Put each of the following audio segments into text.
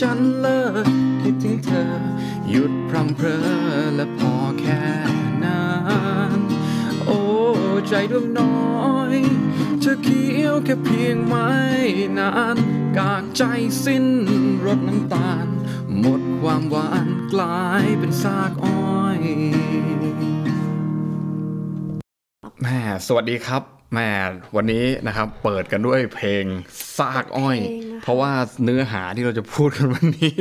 ฉันเลิกคิดถึงเธอ หยุดพรำเพรอและพอแค่นั้นโอ้ใจดวงน้อยเธอเคี้ยวแค่เพียงไม่นานกากใจสิ้นรสน้ำตาล หมดความหวานกลายเป็นซากอ้อยแม่สวัสดีครับ แม่วันนี้นะครับเปิดกันด้วยเพลงซากอ้อยเพลงนะคะเพราะว่าเนื้อหาที่เราจะพูดกันวันนี้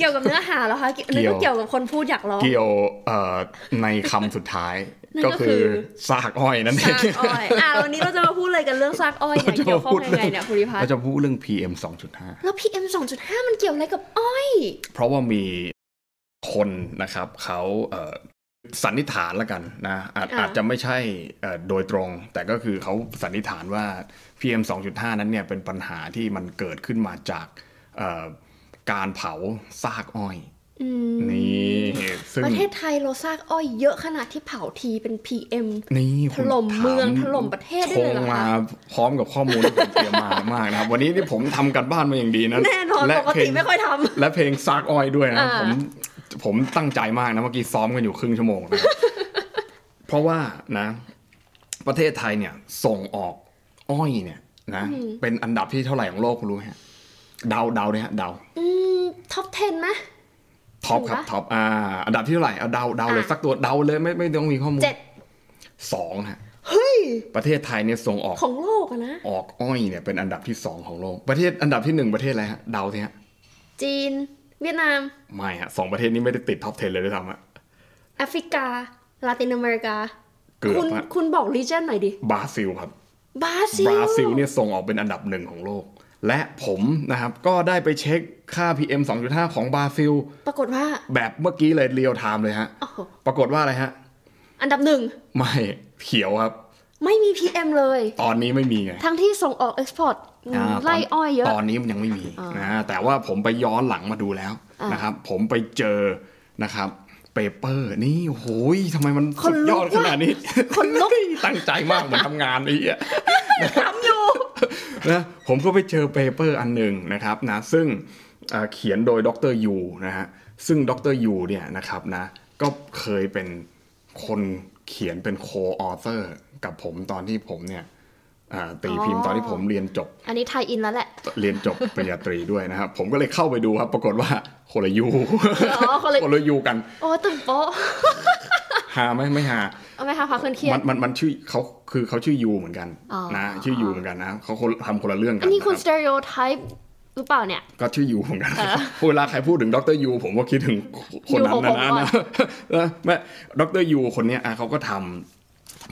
เกี่ยวกับเนื้อหาเหรอคะเกี่ยวนึกว่าเกี่ยวกับคนพูดอยากร้องเกี่ยวเอ่อในคำสุดท้ายนั่นก็ก็คืคืออซากอ้อยนั่นเอซางกอ้อยอะวันนี้เราจะมาพูดอะไรกันเรื่องซากอ้อยเนี่ยเกี่ยวข้องยังไงเนี่ยภูริพัฒเราน์จะพูดเรื่อง PM 2.5 แล้ว PM 2.5 มันเกี่ยวอะไรกับอ้อย เพราะว่ามีคนนะครับเขาเอ่อ สันนิษฐานแล้วกันนะอาจอ่าอาจจะไม่ใช่เอ่อโดยตรง แต่ก็คือเขาสันนิษฐานว่า PM 2.5 นั้นเนี่ยเป็นปัญหาที่มันเกิดขึ้นมาจากเอ่อการเผาซากอ้อยอืมนี่ซึ่งประเทศไทยเราซากอ้อยเยอะขนาดที่เผาทีเป็น PM นี่ถล่มคุณเมืองถาถล่มประเทศได้ชเลยงเหรอคะมาพร้อมกับข้อมูลที่ผมเตรียมมามากนะครับวันนี้นี่ผมทำกันบ้านมาอย่างดีนะแน่นอนและปกเพลติงไม่ค่อยทำและเพลงซากอ้อยด้วยนะอ่าผม ผมตั้งใจมากนะเมื่อกี้ซ้อมกันอยู่ครึ่งชั่วโมงนะครับเพราะว่านะ ประเทศไทยเนี่ย ส่งออกอ้อยเนี่ย นะ เป็นอันดับที่เท่าไหร่ของโลกคุณรู้ไหมฮะเดาเดาเนี่ยฮะเดาอืม top 10ไหม top ครับถึงปะ top อ่าอันดับที่เท่าไหร่เอาเดาเดาเลยอะสักตัวเดาเลยไม่ไม่ต้องมีข้อมูลเจ็ดสองฮะเฮ้ยประเทศไทยเนี่ยส่งออกของโลกอะนะออกอ้อยเนี่ยเป็นอันดับที่สองของโลก ประเทศอันดับที่หนึ่งประเทศอะไรฮะเดาสิฮะจีน เวียดนาม ไม่ฮะสองประเทศนี้ไม่ได้ติด top 10 เลยด้วยซ้ำฮะแอฟริกา ลาตินอเมริกา เกือบคุณฮะคุณบอก region หน่อยดิ บราซิลครับ บราซิลบราซิลเนี่ยส่งออกเป็นอันดับหนึ่งของโลก และผมนะครับ ก็ได้ไปเช็คค่า PM 2.5 ของบราซิล ปรากฏว่าแบบเมื่อกี้เลย real-time เลยฮะ โอ้โหปรากฏว่าอะไรฮะ อันดับหนึ่งไม่เขียวครับ ไม่มี PM เลย ตอนนี้ไม่มีไง ทั้งที่ส่งออกเอ็กซ์พอร์ตอ่า ไล่อ้อยเยอะ ตอนนี้มันยังไม่มีนะแต่ว่าผมไปย้อนหลังมาดูแล้วอ่านนะครับ ผมไปเจอนะครับเปเปอร์นี่โอ้โหยทำไมมันคสุนดลุยกอดขนาดนี้ คนลุกตั้งใจมากเหมือนทำงานไอ้เหี้ยทำอยู่นะผมก็ไปเจอเปเปอร์อันหนึ่งนะครับนะซึ่งเอ่อเขียนโดยดรยูนะฮะซึ่งดรยูเนี่ยนะครับนะก็เคยเป็นคนเขียนเป็นโคออเตอร์กับผมตอนที่ผมเนี่ยอ่า ตีพิมพ์อ๋อตอนที่ผมเรียนจบ อันนี้ไทยอินแล้วแหละ เรียนจบปริญญาตรีด้วยนะครับ ผมก็เลยเข้าไปดูครับ ปรากฏว่าคนละยูอ๋อคนละคนละยูกัน โอ้ตื่นโป๊ะหาไหมไม่หาเอาไหมคะพักเครียมัดนมันมันชื่อเขาคือเขาชื่อยูเหมือนกันอ๋อนะชื่อยูเหมือนกันนะเขาคนทำคนละเรื่องกัอันนี้คุณะสรับเตอริโอไทป์หรือเปล่าเนี่ย ก็ชื่อยูเหมือนกันเวลาใครพูดถึงดรยูผมก็คิดถึงคนนั้นยูของผมนะก่อนนะนะแม่ดรยูคนเนี้ยอะเขาก็ทำ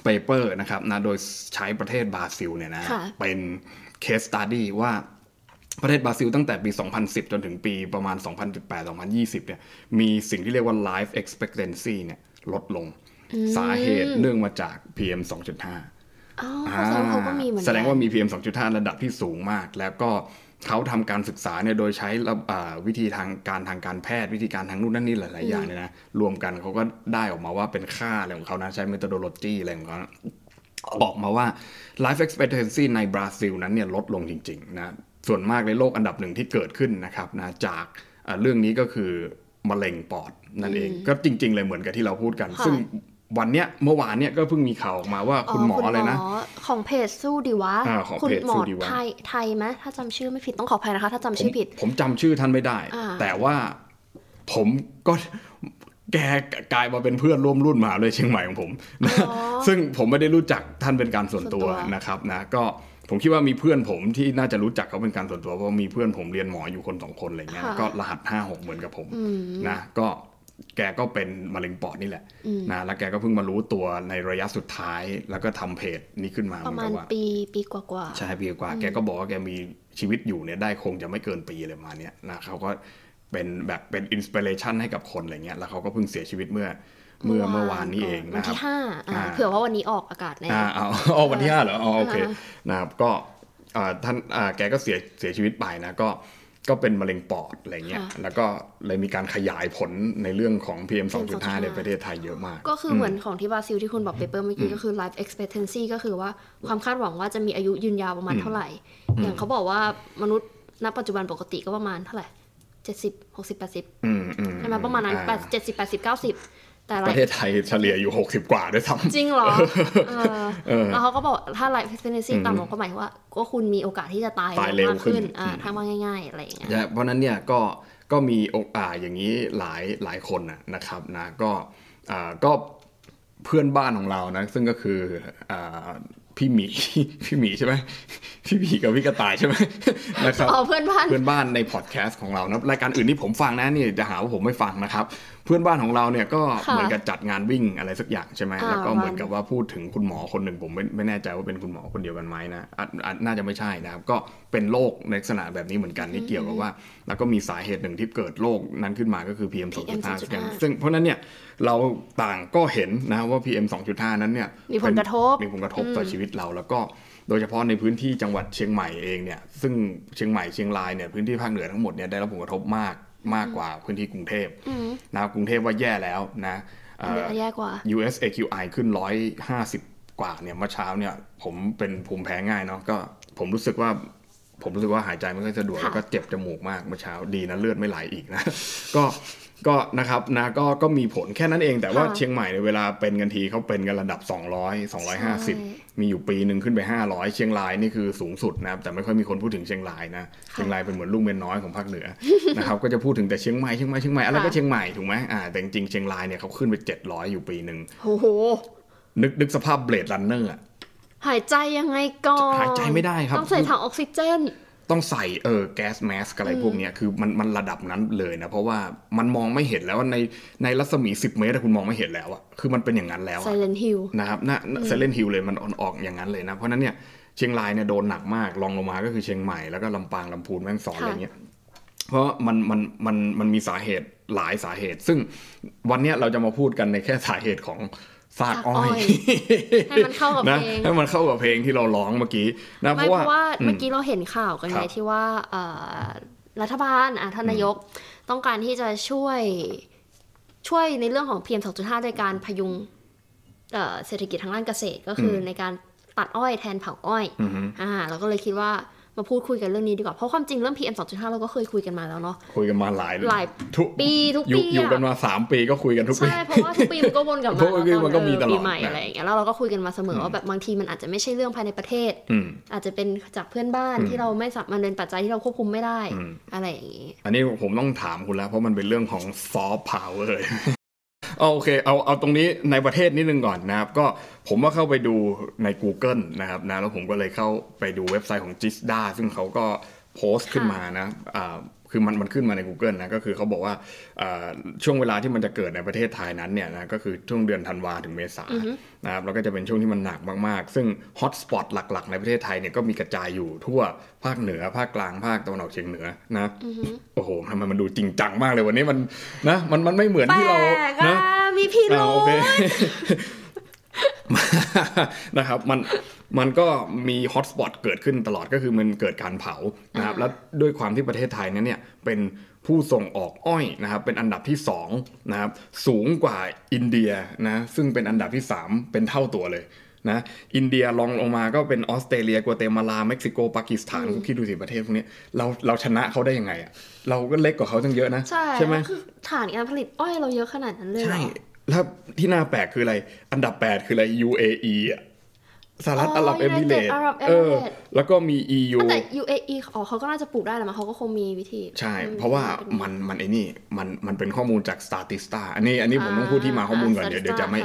paper นะครับนะโดยใช้ประเทศบราซิลเนี่ยนะค่ะเป็น case study ว่าประเทศบราซิลตั้งแต่ปี 2010 จนถึงปีประมาณ 2018-2020 เนี่ย มีสิ่งที่เรียกว่า life expectancy เนี่ย ลดลง สาเหตุเนื่องมาจาก PM 2.5อ๋อเขาแสดงว่าเขาก็มีเหมือนกันแสดงว่ามี PM 2.5 ระดับที่สูงมาก แล้วก็ เขาทำการศึกษาเนี่ยโดยใช้ระอ่าวิธีทางการทางการแพทย์วิธีการทางนู่นนั่นนี่หลายๆอย่างเนี่ยนะรวมกันเขาก็ได้ออกมาว่าเป็นค่าอะไรของเขานะใช้ methodology อะไรของเขานะออกมาว่า life expectancy ในบราซิลนั้นเนี่ยลดลงจริงๆนะส่วนมากในโลกอันดับหนึ่งที่เกิดขึ้นนะครับนะจากอ่าเรื่องนี้ก็คือมะเร็งปอดนั่นเอง ก็จริง ๆ เลยเหมือนกับที่เราพูดกันค่ะซึ่ง วันเนี้ยเมื่อวานเนี่ยก็เพิ่งมีข่าวออกมาว่าคุณหมออะไรนะของเพจสู้ดีวะอ่าของคุณเพจหมอสู้ดีวะไทยไทยไหมถ้าจำชื่อไม่ผิดต้องขออภัยนะคะ ถ้าจำชื่อผิด ผมจำชื่อท่านไม่ได้อ่าแต่ว่าผมก็แกกลายมาเป็นเพื่อนร่วมรุ่นมหาเลยเชียงใหม่ของผมนะซึ่งผมไม่ได้รู้จักท่านเป็นการส่วนตัวส่วนตัวนะครับนะก็ผมคิดว่ามีเพื่อนผมที่น่าจะรู้จักเขาเป็นการส่วนตัวเพราะว่ามีเพื่อนผมเรียนหมออยู่คนสองคนอะไรเงี้ยก็รหัสห้าหกเหมือนกับผมนะก็ แกก็เป็นมะเร็งปอดนี่แหละนะแล้วแกก็เพิ่งมารู้ตัวในระยะสุดท้าย แล้วก็ทำเพจนี้ขึ้นมาประมาณเหมือนกับว่าปีปีกว่าๆใช่ปีกว่า แกก็บอกว่าแกมีชีวิตอยู่เนี่ยได้คงจะไม่เกินปีเลยประมาณเนี้ยนะเขาก็เป็นแบบเป็น inspiration ให้กับคนอะไรเงี้ยแล้วเขาก็เพิ่งเสียชีวิตเมื่อเมื่อเมื่อวานนี้เองวันนะครับที่ห้าอ่าอ่าเผื่อว่าวันนี้ออกอากาศแน่อ่าเอาเอาวันที่ห้าเหรออ๋อโอเคอ่านะครับก็อ่าท่านอ่าแกก็เสียเสียชีวิตไปนะก็ ก็เป็นมะเร็งปอดอะไรเงี้ยค่ะแล้วก็เลยมีการขยายผลในเรื่องของ PM 2.5 2.5 ในประเทศไทยเยอะมาก ก็คือเหมือนของที่บราซิลที่คุณบอก paper เมื่อกี้ก็คือ life expectancy ก็คือว่าความคาดหวังว่าจะมีอายุยืนยาวประมาณเท่าไหร่ อย่างเขาบอกว่ามนุษย์ณปัจจุบันปกติก็ประมาณเท่าไหร่70 60 80อืมอืมใช่ไหมประมาณนั้นอ่แปดเจ็ดสิบแปดสิบเก้าสิบ แต่ life ประเทศไทยเฉลี่ยอยู่ 60 กว่าด้วยซ้ำจริงเหรอเออเออแล้วเขาก็บอกถ้า life expectancy ต่ำลงก็หมายถึงว่าก็คุณมีโอกาสที่จะตายตายเร็วมากขึ้นขึ้นอ่าถ้าว่าง่ายๆอะไรอย่างเงี้ยใช่เพราะฉะนั้นเนี่ยก็ก็มีโอกาสอย่างนี้หลายหลายคนนะนะครับนะก็อ่าก็เพื่อนบ้านของเรานะ ซึ่งก็คืออ่าพี่หมีพี่หมีใช่ไหมพี่หมีกับพี่กระต่ายใช่ไหมนะครับอ๋อเพื่อนบ้านเพื่อนบ้านในพอดแคสต์ของเรานะรายการอื่นที่ผมฟังนะนี่จะหาว่าผมไม่ฟังนะครับ เพื่อนบ้านของเราเนี่ยก็ค่ะเหมือนกับจัดงานวิ่งอะไรสักอย่างใช่ไหมอ่าแล้วก็เหมือนวันกับว่าพูดถึงคุณหมอคนหนึ่งผมไม่ไม่แน่ใจว่าเป็นคุณหมอคนเดียวกันไหมนะอาจอาจน่าจะไม่ใช่นะครับ ก็เป็นโรคในลักษณะแบบนี้เหมือนกันที่เกี่ยวกับว่า แล้วก็มีสาเหตุหนึ่งที่เกิดโรคนั้นขึ้นมาก็คือ PM 2.5 2.5ซึ่งเพราะฉะนั้นเนี่ยเราต่างก็เห็นนะว่า PM 2.5 นั้นเนี่ยมีผลกระทบมีผลกระทบต่อชีวิตเราแล้วก็โดยเฉพาะในพื้นที่จังหวัดเชียงใหม่เองเนี่ยซึ่งเชียงใหม่เชียงรายเนี่ยพื้นที่ภาคเหนือทั้งหมดเนี่ยได้รับผลกระทบมาก มากกว่าพื้นที่กรุงเทพอืมนะครับกรุงเทพว่าแย่แล้วนะเอ่อเดี๋ยวแย่กว่า US AQI ขึ้น 150 กว่าเนี่ยเมื่อเช้าเนี่ย ผมเป็นภูมิแพ้ง่ายเนาะก็ผมรู้สึกว่าผมรู้สึกว่าหายใจไม่ค่อยสะดวกค่ะแล้วก็เจ็บจมูกมากเมื่อเช้าดีนะเลือดไม่ไหลอีกนะ ก็ ก็นะครับนะก็ก็มีผลแค่นั้นเองแต่ว่าค่ะเชียงใหม่ในยเวลาเป็นกันทีเขาเป็นกันระดับ 200 250 มีอยู่ปีหนึ่งขึ้นไป 500 เชียงรายนี่คือสูงสุดนะครับแต่ไม่ค่อยมีคนพูดถึงเชียงรายนะเชียงรายเป็นเหมือนลูกเมียน้อยของภาคเหนือนะครับก็จะพูดถึงแต่เชียงใหม่เชียงใหม่เชียงใหม่อะไรก็ค่ะเชียงใหม่ถูกไหมอ่าแต่จริงๆเชียงรายเนี่ยเขาขึ้นไป 700 อยู่ปีหนึ่งโอ้โหนึกนึกสภาพ Blade Runner อะหายใจยังไงก่อนหายใจไม่ได้ครับ ต้องใส่ถังออกซิเจน ต้องใส่เออ gas mask อะไรพวกเนี้ยคือมันมันระดับนั้นเลยนะ เพราะว่ามันมองไม่เห็นแล้วว่าในในรัศมี 10 เมตรอะคุณมองไม่เห็นแล้วอะคือมันเป็นอย่างนั้นแล้วอะ Silent Hill นะครับน่า Silent Hill เลยมันออกอย่างนั้นเลยนะ เพราะฉะนั้นเนี่ยเชียงรายเนี่ยโดนหนักมากรองลงมาก็คือเชียงใหม่แล้วก็ลำปางลำพูนแม่ฮ่องสอนค่ะอะไรเงี้ยเพราะมันมันมันมันมีสาเหตุหลายสาเหตุ ซึ่งวันเนี้ยเราจะมาพูดกันในแค่สาเหตุของ ซากอ้อยให้มันเข้ากับนะเพลงให้มันเข้ากับเพลงที่เราร้องเมื่อกี้นะเพไม่ราะเพว่าราะว่าอืมเมื่อกี้เราเห็นข่าวกันครัไงบที่ว่าเอ่อรัฐบาลอะท่านนายกต้องการที่จะช่วยช่วยในเรื่องของ PM 2.5 โดยการพยุงเอ่อเศรษฐกิจทางด้านเกษตรก็คืออในการตัดอ้อยแทนเผาอ้อยอือฮึอ่าเราก็เลยคิดว่า มาพูดคุยกันเรื่องนี้ดีกว่า เพราะความจริงเรื่อง PM 2.5 เราก็เคยคุยกันมาแล้วเนาะคุยกันมาหลายหลายทุกปีทุกอยู่ปีอยู่อะกันมาสามปีก็คุยกันทุกปี ใช่ เพราะว่าทุกปีมันก็วนกลับเพมาราะว่ามันก็มีตลอดปีใหม่นะอะไรอย่างเงี้ยแล้วเราก็คุยกันมาเสมอว่าแบบบางทีมันอาจจะไม่ใช่เรื่องภายในประเทศอืมอาจจะเป็นจากเพื่อนบ้านที่เราไม่สามารถเป็นปัจจัยที่เราควบคุมไม่ได้อืมอะไรอย่างนี้ อันนี้ผมต้องถามคุณแล้ว เพราะมันเป็นเรื่องของซอฟต์พาวเวอร์เอาโอเคเอาเอาตรงนี้ในประเทศนิดนึงก่อนนะครับก็ ผมว่าเข้าไปดูใน Google นะครับนะแล้วผมก็เลยเข้าไปดูเว็บไซต์ของ Gisda ซึ่งเขาก็โพสต์ขึ้นมานะอ่าคือมันมันขึ้นมาใน Google นะก็คือเขาบอกว่าอ่าช่วงเวลาที่มันจะเกิดในประเทศไทยนั้นเนี่ยนะก็คือช่วงเดือนธันวาถึงเมษานะครับแล้วก็จะเป็นช่วงที่มันหนักมากๆ ซึ่งฮอตสปอตหลัก ๆ ในประเทศไทยเนี่ยก็มีกระจายอยู่ทั่วภาคเหนือ ภาคกลางภาคตะวันออกเฉียงเหนือนะโอ้โหทำไมมันดูจริงจังมากเลยวันนี้มันนะมันมันไม่เหมือนแปลที่เรากนะอะมีพี่อ่ารู้โอเค นะครับมันมันก็มีฮอตสปอตเกิดขึ้นตลอดก็คือมันเกิดการเผานะครับแล้วด้วยความที่ประเทศไทยนั้นเนี่ยเป็นผู้ส่งออกอ้อยนะครับเป็นอันดับที่2นะครับสูงกว่าอินเดียนะซึ่งเป็นอันดับที่ 3 เป็นเท่าตัวเลยนะอินเดียรองลงมาก็เป็นออสเตรเลียกัวเตมาลาเม็กซิโกปากีสถานคิดดูสิประเทศพวกนี้เราเราชนะเขาได้ยังไงอะเราก็เล็กกว่าเขาตั้งเยอะนะใช่ไหมแล้วคือฐานการผลิตอ้อยเราเยอะขนาดนั้นเลยเหรอใช่ แล้วที่น่าแปลกคืออะไร อันดับ 8 คืออะไร UAE อะสหรัฐอ๋ออาหรับเอมิเรต United Arab เออ Emirates แล้วก็มี EU แต่ UAE อ๋อเขาก็น่าจะปลูกได้แหละมั้งเขาก็คงมีวิธี ใช่อืมเพราะว่ามันมันไอ้นี่มันมันเป็นข้อมูลจาก Statista อันนี้อันนี้ผมต้องพูดที่มาข้อมูลก่อนอ่าเดี๋ยวเดี๋ยวจะ Statista ไม่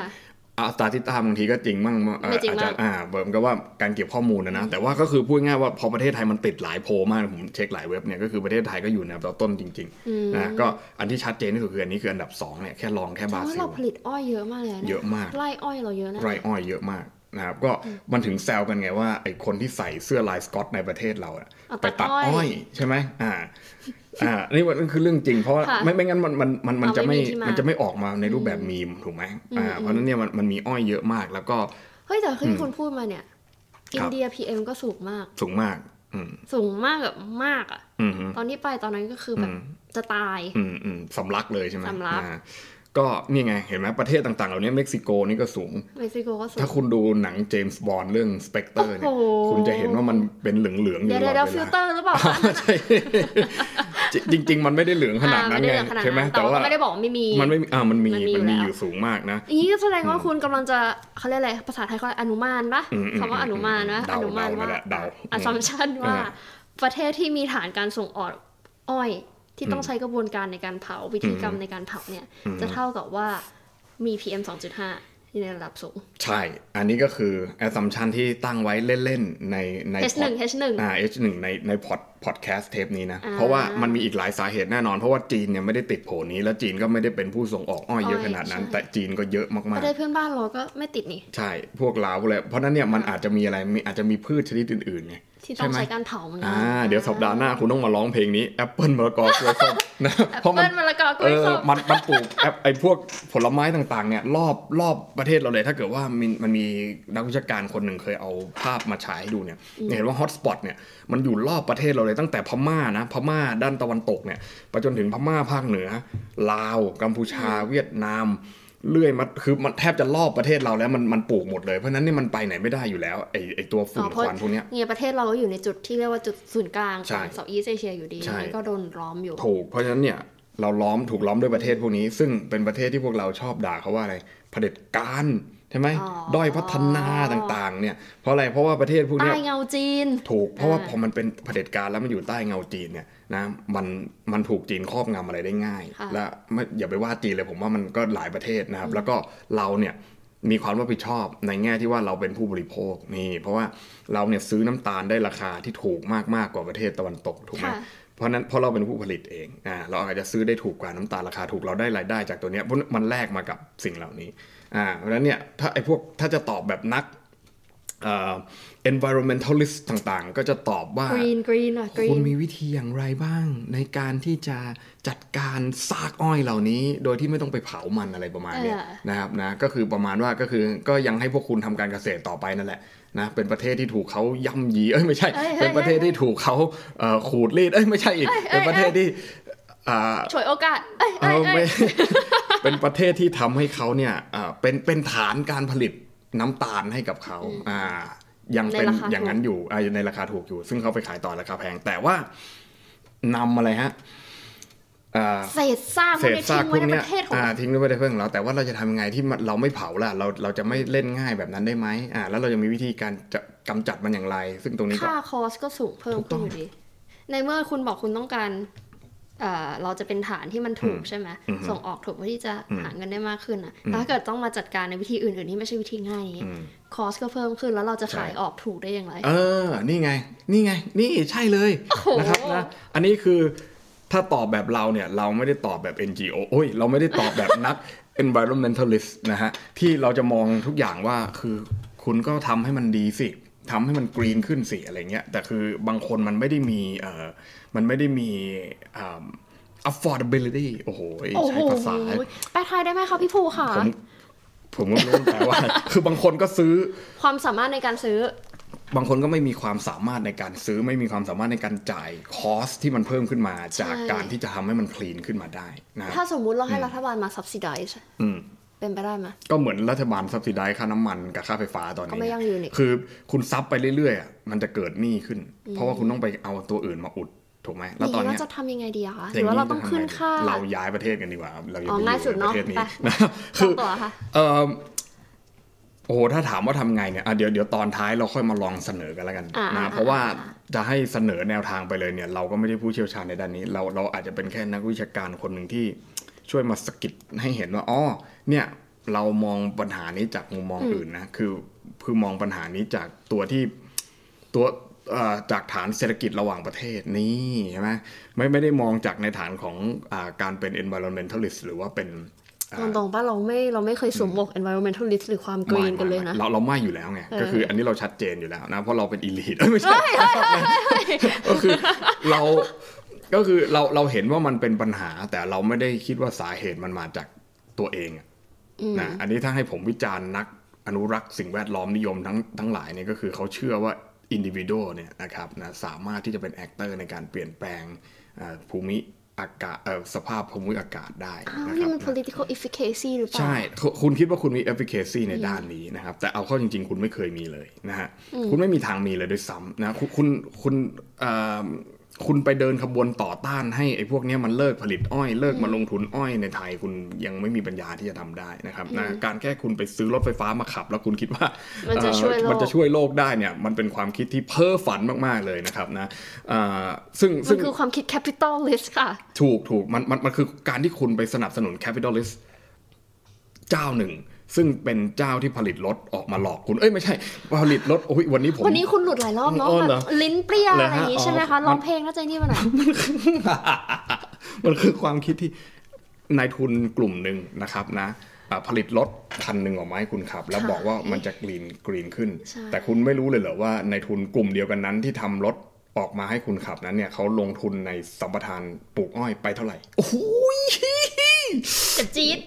ค่ะอ่า Statista บางทีก็จริงบ้างเอ่อไม่จริงอาจจะบ้างอ่าเบิร์มก็ว่าการเก็บข้อมูลนะนะ แต่ว่าก็คือพูดง่ายว่าพอประเทศไทยมันติดหลายโพลมากผมเช็คหลายเว็บเนี่ยก็คือประเทศไทยก็อยู่ในอันดับต้นจริงๆนะก็อันที่ชัดเจนที่สุดคืออันนี้คืออันดับสองเนี่ยแค่รองแค่เพบราราะว่าซิเราลผลิตอ้อยเยอะมากเลยนเยอะมากไร่อ้อยเราเยอะนะไรอ้อยเยอะมาก นะครับก็มันถึงแซวกันไงว่าไอคนที่ใส่เสื้อลายสกอตในประเทศเราอะเอาไปตัดตัดอ้อยอ้อยใช่ไหมอ่าอ่านี่มันคือเรื่องจริง เพราะว่าค่ะไม่ไม่งั้นมันมันมันมันเอาจะไม่ไม่มีที่มามัมันจะไม่ออกมาในรูปแบบมีมถูกไหมอ่าอืมเพราะฉะนั้นเนี่ยมันมันมีอ้อยเยอะมากแล้วก็เฮ้ยแต่ที่คุณพูดมาเนี่ยคอิรันบเดีย PM ก็สูงมาก สูงมากอืมสูงมากแบบมากอะอืมฮึตอนที่ไปตอนนั้นก็คือแบบอืมจะตายอืมอืมสำลักเลยใช่ไหมสำลักอ่า ก็นี่ไง เห็นไหมประเทศต่างๆ เหล่านี้เม็กซิโกนี่ก็สูง เม็กซิโกก็สูง ถ้าคุณดูหนัง James Bond เรื่อง Spectre เนี่ยโอ้โหคุณจะเห็นว่ามันเป็นเหลืองๆอยู่เดี๋ยวตลอดเวลาเดี๋ยวเวฟิลลาเตอร์หรือเปล่าคะใช่จริง ๆ มันไม่ได้เหลืองขนาดนั้นอ่ไงไม่ได้เหลืองขนาดนั้นใช่ไหมแต่แต่ว่าว่าก็ไม่ได้บอกว่าไม่มีมันไม่มีอ่ามันมีมันมีมันมีอยู่แล้วอยู่สูงมากนะอย่างนี้ก็แสดงว่าคุณกำลังจะเขาเรียกอะไรภาษาไทยเขาอนุมานปะอืมอืมคำว่าอนุมานนะเดาอนุมานเดาว่านั่นแหละเดา assumption ว่าอ่า ประเทศที่มีฐานการส่งออกอ้อย ที่ต้องอืมใช้กระบวนการในการเผาวิธีกรรมในการเผาเนี่ยอืมจะเท่ากับว่ามี PM 2.5ที่ในระดับสูง ใช่ อันนี้ก็คือ assumption ที่ตั้งไว้เล่น ๆ ในใน H1 H1 อ่า H1 ในใน pod podcast เทปนี้นะอ่าเพราะว่ามันมีอีกหลายสาเหตุแน่นอน เพราะว่าจีนเนี่ยไม่ได้ติดโผนี้ แล้วจีนก็ไม่ได้เป็นผู้ส่งออกอ้อยเยอะอ้อยขนาดนั้นใช่แต่จีนก็เยอะมากประเทศเพื่อนบ้านเราก็ไม่ติดนี่ๆใช่ พวกลาวพวกอะไรเพราะฉะนั้นเนี่ยมันอาจจะมีอะไรมีอาจจะมีพืชชนิดอื่นๆไงที่ต้องใช่ไหมใช้การเผาเหมือนกัอ่าเดี๋ยวสัปดาห์หน้าคุณต้องมาร้องเพลงนี้แอปเปิลมะละกอกล้วยส้มนะเพราะมัเปิ้นลมะละกอกล้เอวยอส้มมันมันปลูกแอปไอ้พวกผลไม้ต่างๆเนี่ยรอบรอบประเทศเราเลย ถ้าเกิดว่ามันมันมีนักวิชาการคนหนึ่งเคยเอาภาพมาฉายให้ดูเนี่ยเห็นว่า hotspot เนี่ยมันอยู่รอบประเทศเราเลยตั้งแต่พม่านะพม่าด้านตะวันตกเนี่ยไปจนถึงพม่าภาคเหนือ ลาวกัมพูชาเวียดนามเลื่อยมาคือมันแทบจะรอบประเทศเราแล้วมันมันปลูกหมดเลยเพราะฉะนั้นนี่มันไปไหนไม่ได้อยู่แล้วไอ้ไอ้ตัวฝุ่นอ๋อเพคราะวันพวกเนี้ยเนี่ยประเทศเราก็อยู่ในจุดที่เรียกว่าจุดศูนย์กลางใช่ของเซาท์อีสเอเชียอยู่ดีใช่นี่ก็โดนล้อมอยู่ถูกเพราะฉะนั้นเนี่ยเราล้อมถูกล้อมด้วยประเทศพวกนี้ ซึ่งเป็นประเทศที่พวกเราชอบด่าเขาว่าอะไรเผด็จการ ใช่ไหมอ๋อด้อยพัฒนาต่างๆเนี่ยเพราะอะไรเพราะว่าประเทศพวกใต้เนี้ยเงาจีน ถูกเพราะว่าอ่าพอมันเป็นเผด็จการแล้วมันอยู่ใต้เงาจีนเนี่ยนะมันมันถูกจีนครอบงำอะไรได้ง่ายค่ะและไม่อย่าไปว่าจีนเลยผมว่ามันก็หลายประเทศนะครับ แล้วก็เราเนี่ยมีความรับผิดชอบในแง่ที่ว่าเราเป็นผู้บริโภคนี่เพราะว่าเราเนี่ยซื้อน้ำตาลได้ราคาที่ถูกมากมากๆกว่าประเทศตะวันตกถูกไหมค่ะเพราะนั้นเพราะเราเป็นผู้ผลิตเองอ่าเราอาจจะซื้อได้ถูกกว่าน้ำตาลราคาถูกเราได้รายได้จากตัวเนี้ยเพราะมันแลกมากับสิ่งเหล่านี้ อ่าเพราะฉะนั้นเนี่ยถ้าไอ้พวกถ้าจะตอบแบบนักเอ่อ environmentalist ต่างๆ ก็จะตอบว่ากรีนกรีนอะกรีคุณนมีวิธีอย่างไรบ้าง ในการที่จะจัดการซากอ้อยเหล่านี้ โดยที่ไม่ต้องไปเผามันอะไรประมาณเนี้ยเออนะครับนะก็คือประมาณว่าก็คือก็ยังให้พวกคุณทำการเกษตรต่อไปนั่นแหละนะเป็นประเทศที่ถูกเขาย่ำยีเอ้ยไม่ใช่เอ้ยเอ้ยเป็นประเทศที่ถูกเขาเอ่อขูดรีดเอ้ยไม่ใช่อีกเอ้ยเป็นประเทศที่อ่า ฉวยโอกาสเอ้ยเอเอ้ยอเอ้ไม่ยเป็นประเทศที่ทำให้เขาเนี่ยเอ่อเป็นเป็นฐานการผลิตน้ำตาลให้กับเขาอ่ายังเป็นในราคาอย่างนั้นอยู่อ่าในราคาถูกอยู่ ซึ่งเขาไปขายต่อราคาแพง แต่ว่านำอะไรฮะอ่าเศษซากพเศวกษนี้ซาทิ้กงพไว้วกในเนี้ปยระเทศของอ่าเราทิ้งไว้ในประเทศของเราแต่ว่าเราจะทำยังไงที่มันเราไม่เผาล่ะเราเราจะไม่เล่นง่ายแบบนั้นได้ไหมอ่าแล้วเราจะมีวิธีการจะกำจัดมันอย่างไร ซึ่งตรงนี้ก็ค่าคอสก็สูงเพิ่มถูกต้ขึ้อนงอยู่ดีในเมื่อคุณบอกคุณต้องการ เอ่อเราจะเป็นฐานที่มันถูกอืมใช่ไหมอืมส่งออกถูกเพื่อที่จะอืมหาเงินได้มากขึ้นอะอืมแต่ถ้าเกิดต้องมาจัดการในวิธีอื่นๆที่ไม่ใช่วิธีง่ายนี้อืมคอสก็เพิ่มขึ้นแล้วเราจะใช่ขายออกถูกได้อย่างไร เออ นี่ไง นี่ไง นี่ใช่เลยโอ้โหนะครับนะอันนี้คือถ้าตอบแบบเราเนี่ย เราไม่ได้ตอบแบบ NGO โอ้ย เราไม่ได้ตอบแบบนัก environmentalist นะฮะ ที่เราจะมองทุกอย่างว่าคือคุณก็ทำให้มันดีสิ ทำให้มันกรีนขึ้นสิอะไรเงี้ย แต่คือบางคนมันไม่ได้มีเอ่อมันไม่ได้มีอ่า affordability โอ้โหโอ้โหใช้ภาษาแปลไทยได้ไหมคะพี่ภูค่ะ ผมผมก็ไม่รู้แปลว่าอะไรคือบางคนก็ซื้อ ความสามารถในการซื้อบางคนก็ไม่มีความสามารถในการซื้อไม่มีความสามารถในการจ่ายคอสที่มันเพิ่มขึ้นมาจากใช่การที่จะทำให้มันคลีนขึ้นมาได้นะถ้าสมมุติเราให้รัฐบาลมา subsidize อืม เป็นไปได้ไหมก็เหมือนรัฐบาลซับซิไดค่าน้ำมันกับค่าไฟฟ้าตอนก็นี้ไม่ยั่งยืนอีกคือคุณซับไปเรื่อยๆอะมันจะเกิดหนี้ขึ้น เพราะว่าคุณต้องไปเอาตัวอื่นมาอุดถูกไหมแล้วตอนนี้เนี้ยเราจะทำยังไงดีอะคะหย่รือว่าเรานี้ต้องจะทำไขึ้นค่า เราย้ายประเทศกันดีกว่าครับเราอย่าอ๋อไปง่ายสุดอยู่เนอะในประเทศนี้ไปนะสคือองตัวค่ะเออโอ้โหถ้าถามว่าทำไงเนี่ยอะเดี๋ยวเดี๋ยวตอนท้ายเราค่อยมาลองเสนอกันแล้วกันอ่านะอ่าเพราะว่าอ่าจะให้เสนอแนวทางไปเลยเนี่ย เราก็ไม่ได้ผู้เชี่ยวชาญในด้านนี้ เราเราอาจจะเป็นแค่นักวิชาการคนหนึ่งที่ช่วยมาสกิดให้เห็นว่าอ๋อ เนี่ยเรามองปัญหานี้จากมุมมองอื่นนะคือคือมองปัญหานี้จากตัวที่ตัวเอ่อจากฐานเศรษฐกิจระหว่างประเทศนี่ใช่ไหมไม่ไม่ได้มองจากในฐานของอาการเป็น environmentalist หรือว่าเป็นตรงๆป่ะเราไม่เราไม่เคยสวมหมวก environmentalist หรือความกรีนกันเลยนะ เราเราไม่อยู่แล้วไงเออก็คืออันนี้เราชัดเจนอยู่แล้วนะ เพราะเราเป็นอีลิทไม่ใช่ก็คือเราก็คือเราเราเห็นว่ามันเป็นปัญหา แต่เราไม่ได้คิดว่าสาเหตุมันมาจากตัวเองอะ นะอันนี้ถ้าให้ผมวิจารณ์นักอนุรักษ์สิ่งแวดล้อมนิยมทั้งทั้งหลายเนี่ยก็คือเขาเชื่อว่า individual เนี่ยนะครับนะสามารถที่จะเป็น actor ในการเปลี่ยนแปลงเอ่อภูมิอากาศเอ่อสภาพภูมิอากาศได้อ้าวนะคนี่รับมัน political efficacy หรือเปล่า ใช่คุณคุณคิดว่าคุณมี efficacy ในด้านนี้นะครับ แต่เอาเข้าจริง ๆ คุณไม่เคยมีเลยนะฮะ คุณไม่มีทางมีเลยด้วยซ้ำนะ คุณคุณ คุณเอ่อคุณไปเดินขบวนต่อต้านให้ไอ้พวกเนี้ยมันเลิกผลิตอ้อยเลิกมาลงทุนอ้อยในไทยคุณยังไม่มีปัญญาที่จะทำได้นะครับนะการแค่คุณไปซื้อรถไฟฟ้ามาขับ แล้วคุณคิดว่ามันจะช่วยโลกเอ่อมันจะช่วยโลกได้เนี่ยมันเป็นความคิดที่เพ้อฝันมากๆเลยนะครับนะอ่าซึ่งมัซึ่นงคือความคิด capitalist ค่ะ ถูกถูกมันมันมันคือการที่คุณไปสนับสนุน capitalist เจ้าหนึ่ง ซึ่งเป็นเจ้าที่ผลิตรถออกมาหลอกคุณ เอ้ยไม่ใใช่ ผลิตรถโอ้ยวันนี้ผม วันนี้คุณหลุดหลายรอบเนาะอ๋อแบเหรอบลิ้นเปรี้ยเหรอะอไรฮะอย่างงี้อ๋อใช่ไหมคะมันร้องเพลงน่าจะนี่มาหน่อยมันคือความคิดที่นายทุนกลุ่มหนึ่งนะครับนะอ่าผลิตรถคันหนึ่งออกมาให้คุณขับ แล้วค่ะบอกว่ามันจะกรีนกรีนขึ้นใช่แต่คุณไม่รู้เลยเหรอว่านายทุนกลุ่มเดียวกันนั้นที่ทำรถออกมาให้คุณขับนั้นเนี่ยเขาลงทุนในสัมปทานปลูกอ้อยไปเท่าไหร่ โอ้โหจะจี๊ด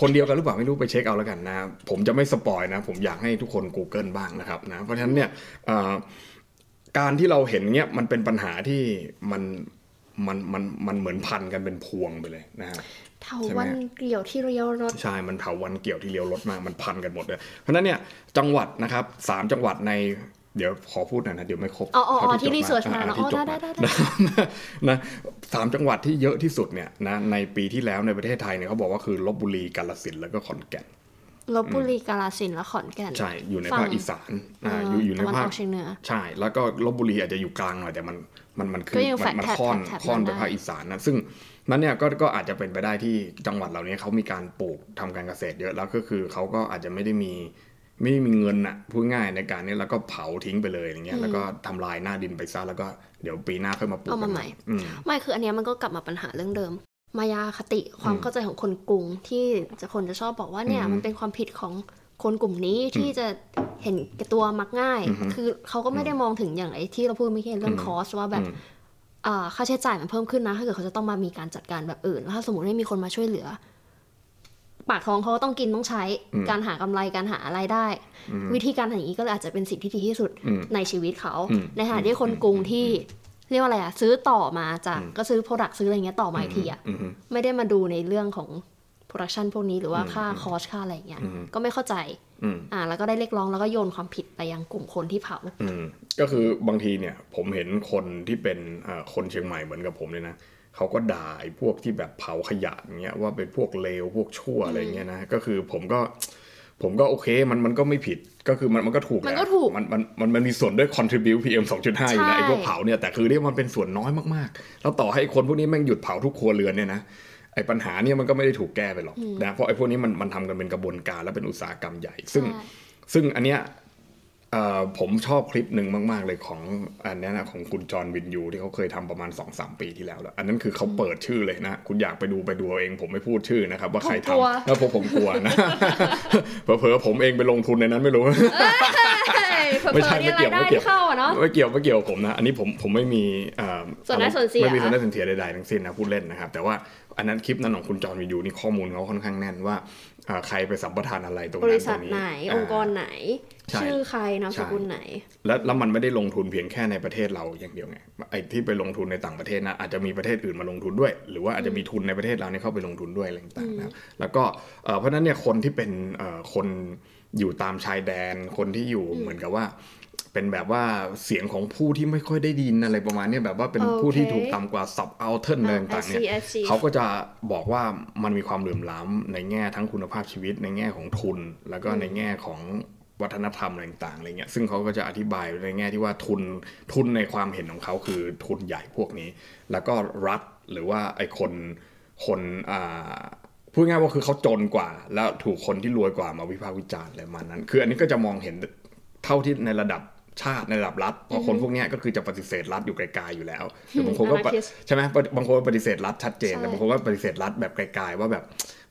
คนเดียวกันหรือเปล่าไม่รู้ไปเช็คเอาแล้วกันนะผมจะไม่สปอยนะ ผมอยากให้ทุกคน Google บ้างนะครับนะเพราะฉะนั้นเนี่ยเอ่อการที่เราเห็นเนี่ยมันเป็นปัญหาที่มันมันมันมันเหมือนพันกันเป็นพวงไปเลยนะฮะเถาใช่ไหมวันเกลี่ยวที่เรียวรถใช่ มันเถาวันเกี่ยวที่เลี้ยวรถมากมันพันกันหมดเลยเพราะฉะนั้นเนี่ยจังหวัดนะครับสามจังหวัดใน เดี๋ยวขอพูดหน่อยนะเดี๋ยวไม่ครบอ๋ออ๋ออ๋อเท่าที่จดรีเสิร์ชมาอ่เนอะที่อ๋อจบได้มาได้ได้นะนะสามจังหวัดที่เยอะที่สุดเนี่ยนะในปีที่แล้วในประเทศไทยเนี่ยเขาบอกว่าคือลบบุรีกาฬสินธุ์แล้วก็ขอนแก่นลบบุรีกาฬสินธุ์และขอนแก่นใช่อยู่ในฝั่งภาคอีสานอ่าอยู่อยู่ในตะวันภาอคอกเฉียงเหนือใช่ แล้วก็ลบบุรีอาจจะอยู่กลางหน่อยแต่มันมันมันขึ้นก็ยังมัแฟลตมันแท็บค่อนแท็บค่อนมันไปได้ภาคอีสานนะซึ่งนั้นเนี่ยก็ก็อาจจะเป็นไปได้ที่จังหวัดเหล่านี้เขามีการปลูกทำการเกษตรเยอะแล้วก็คือเขาก็อาจจะไม่ได้มี ไม่ได้มีเงินอะพูดง่ายในการนี้แล้วก็เผาทิ้งไปเลยอย่างเงี้ยแล้วก็ทำลายหน้าดินไปซะแล้วก็เดี๋ยวปีหน้าค่อยมาปลูกเอามากันใหม่อืมไม่คืออันเนี้ยมันก็กลับมาปัญหาเรื่องเดิม มายาคติความเข้าใจของคนกรุงที่จะคนจะชอบบอกว่าเนี่ยอือฮึมันเป็นความผิดของคนกลุ่มนี้ที่จะเห็นแก่ตัวมักง่ายอือฮึคือเขาก็ไม่ได้มองถึงอย่างไอ้ที่เราพูดเมื่อกี้เรื่องคอสว่าแบบอืมอ่าค่าใช้จ่ายมันเพิ่มขึ้นนะ ถ้าเกิดเขาจะต้องมามีการจัดการแบบอื่นแล้วถ้าสมมติไม่มีคนมาช่วยเหลือ ปากท้องเขาก็ต้องกินต้องใช้อืมการหากำไรการหารายได้ วิธีการอย่างนี้ก็เลยอาจจะเป็นสิ่งที่ดีที่สุดอืมในชีวิตเขาอืมในขณะที่คนกรุงที่เรียกว่าอะไรอะซื้อต่อมาจากก็ซื้อ Product ซื้ออะไรเงี้ยต่อมาอีกทีอะอืมอืมไม่ได้มาดูในเรื่องของ Production พวกนี้หรือว่าค่าคอสค่าอะไรเงี้ยอืมก็ไม่เข้าใจอืมอ่าแล้วก็ได้เรียกร้องแล้วก็โยนความผิดไปยังกลุ่มคนที่เผาอืมก็คือบางทีเนี่ยผมเห็นคนที่เป็นเอ่อคนเชียงใหม่เหมือนกับผมเลยนะ เขาก็ด่าไอ้พวกที่แบบเผาขยะอย่างเงี้ยว่าเป็นพวกเลวพวกชั่วอะไรเงี้ยนะก็คือผมก็ผมก็โอเคมันมันก็ไม่ผิดก็คือมันมันก็ถูกแหละมันก็ถูกมันมันมันมันมีส่วนด้วย contribute PM 2.5 อยู่นะใช่ไอ้พวกเผาเนี่ยแต่คือเรียกมันเป็นส่วนน้อยมากๆ แล้วต่อให้คนพวกนี้แม่งหยุดเผาทุกครัวเรือนเนี่ยนะไอ้ปัญหาเนี่ยมันก็ไม่ได้ถูกแก้ไปหรอกนะเพราะไอ้พวกนี้มันมันทำกันเป็นกระบวนการและเป็นอุตสาหกรรมใหญ่ ซึ่งใช่ซึ่งอันเนี้ยเอ่อ ผมชอบคลิปหนึ่งมาก ๆ เลยของอันเนี้ยนะของคุณจอห์นวินยูที่เขาเคยทำประมาณ2อสปีที่แล้วแล้วอันนั้นคือเขาเปิดชื่อเลยนะ คุณอยากไปดูไปดูเอาเองผมไม่พูดชื่อนะครับ ว่าใครผมกลัวทำแล้วผมผมกลัวนะเผลอๆผมเองไปลงทุนในนั้นไม่รู้ไม่ใช่เผลอๆไม่เนี่ยเกี่ยวไม่เกี่ยวรายได้ที่เข้าอะเนาะไม่เกี่ยวไม่เกี่ยวกับผมนะ อันนี้ผมผมไม่มีเอ่อส่วนได้ส่วนเสียไม่มีส่วนได้ส่วนเสียใดๆทั้งสิ้นนะพูดเล่นนะครับ แต่ว่าอันนั้นคลิปนั้นของคุณจอห์นวินยูนี่ข้อมูลเขาค่อนข้างแน่นว่าเอ่อ ใครไปสัมปทานอะไรตรงบนั้นริษัตรทงนี้ไหนาองค์กรไหนใช่ชื่อใครนามสกุลไหน แล้วแล้วมันไม่ได้ลงทุนเพียงแค่ในประเทศเราอย่างเดียวไงไอ้ที่ไปลงทุนในต่างประเทศนะอาจจะมีประเทศอื่นมาลงทุนด้วย หรือว่าอาจจะมีทุนในประเทศเราเนี่ยเข้าไปลงทุนด้วยอะไรต่างๆนะครับแล้วก็เอ่อเพราะฉะนั้นเนี่ยคนที่เป็นเอ่อคนอยู่ตามชายแดนคนที่อยู่เหมือนกับว่า เป็นแบบว่าเสียงของผู้ที่ไม่ค่อยได้ยินอะไรประมาณเนี้ยแบบว่าเป็นผู้ที่ถูกต่ำกว่าสับเอาเทิร์นอะไรต่างๆเนี่ย I see, I see เขาก็จะบอกว่ามันมีความเหลื่อมล้ำในแง่ทั้งคุณภาพชีวิตในแง่ของทุน แล้วก็ในแง่ของวัฒนธรรมอะไรต่างๆอะไรเงี้ยซึ่งเขาก็จะอธิบายในแง่ที่ว่าทุนทุนในความเห็นของเขาคือทุนใหญ่พวกนี้ แล้วก็รัฐหรือว่าไอ้คนคนอ่าพูดง่ายว่าคือเขาจนกว่า แล้วถูกคนที่รวยกว่ามาวิพากษ์วิจารณ์อะไรประมาณนั้น คืออันนี้ก็จะมองเห็นเท่าที่ในระดับ ชาติในระดับรัฐเพราะคนพวกเนี้ยก็คือจะปฏิเสธรัฐอยู่ไกลๆอยู่แล้วแต่บางคนก็ปฏิ Anarchist ใช่ไหมบางคนก็ปฏิเสธรัฐชัดเจนใช่แต่บางคนก็ปฏิเสธรัฐแบบไกลๆว่าแบบ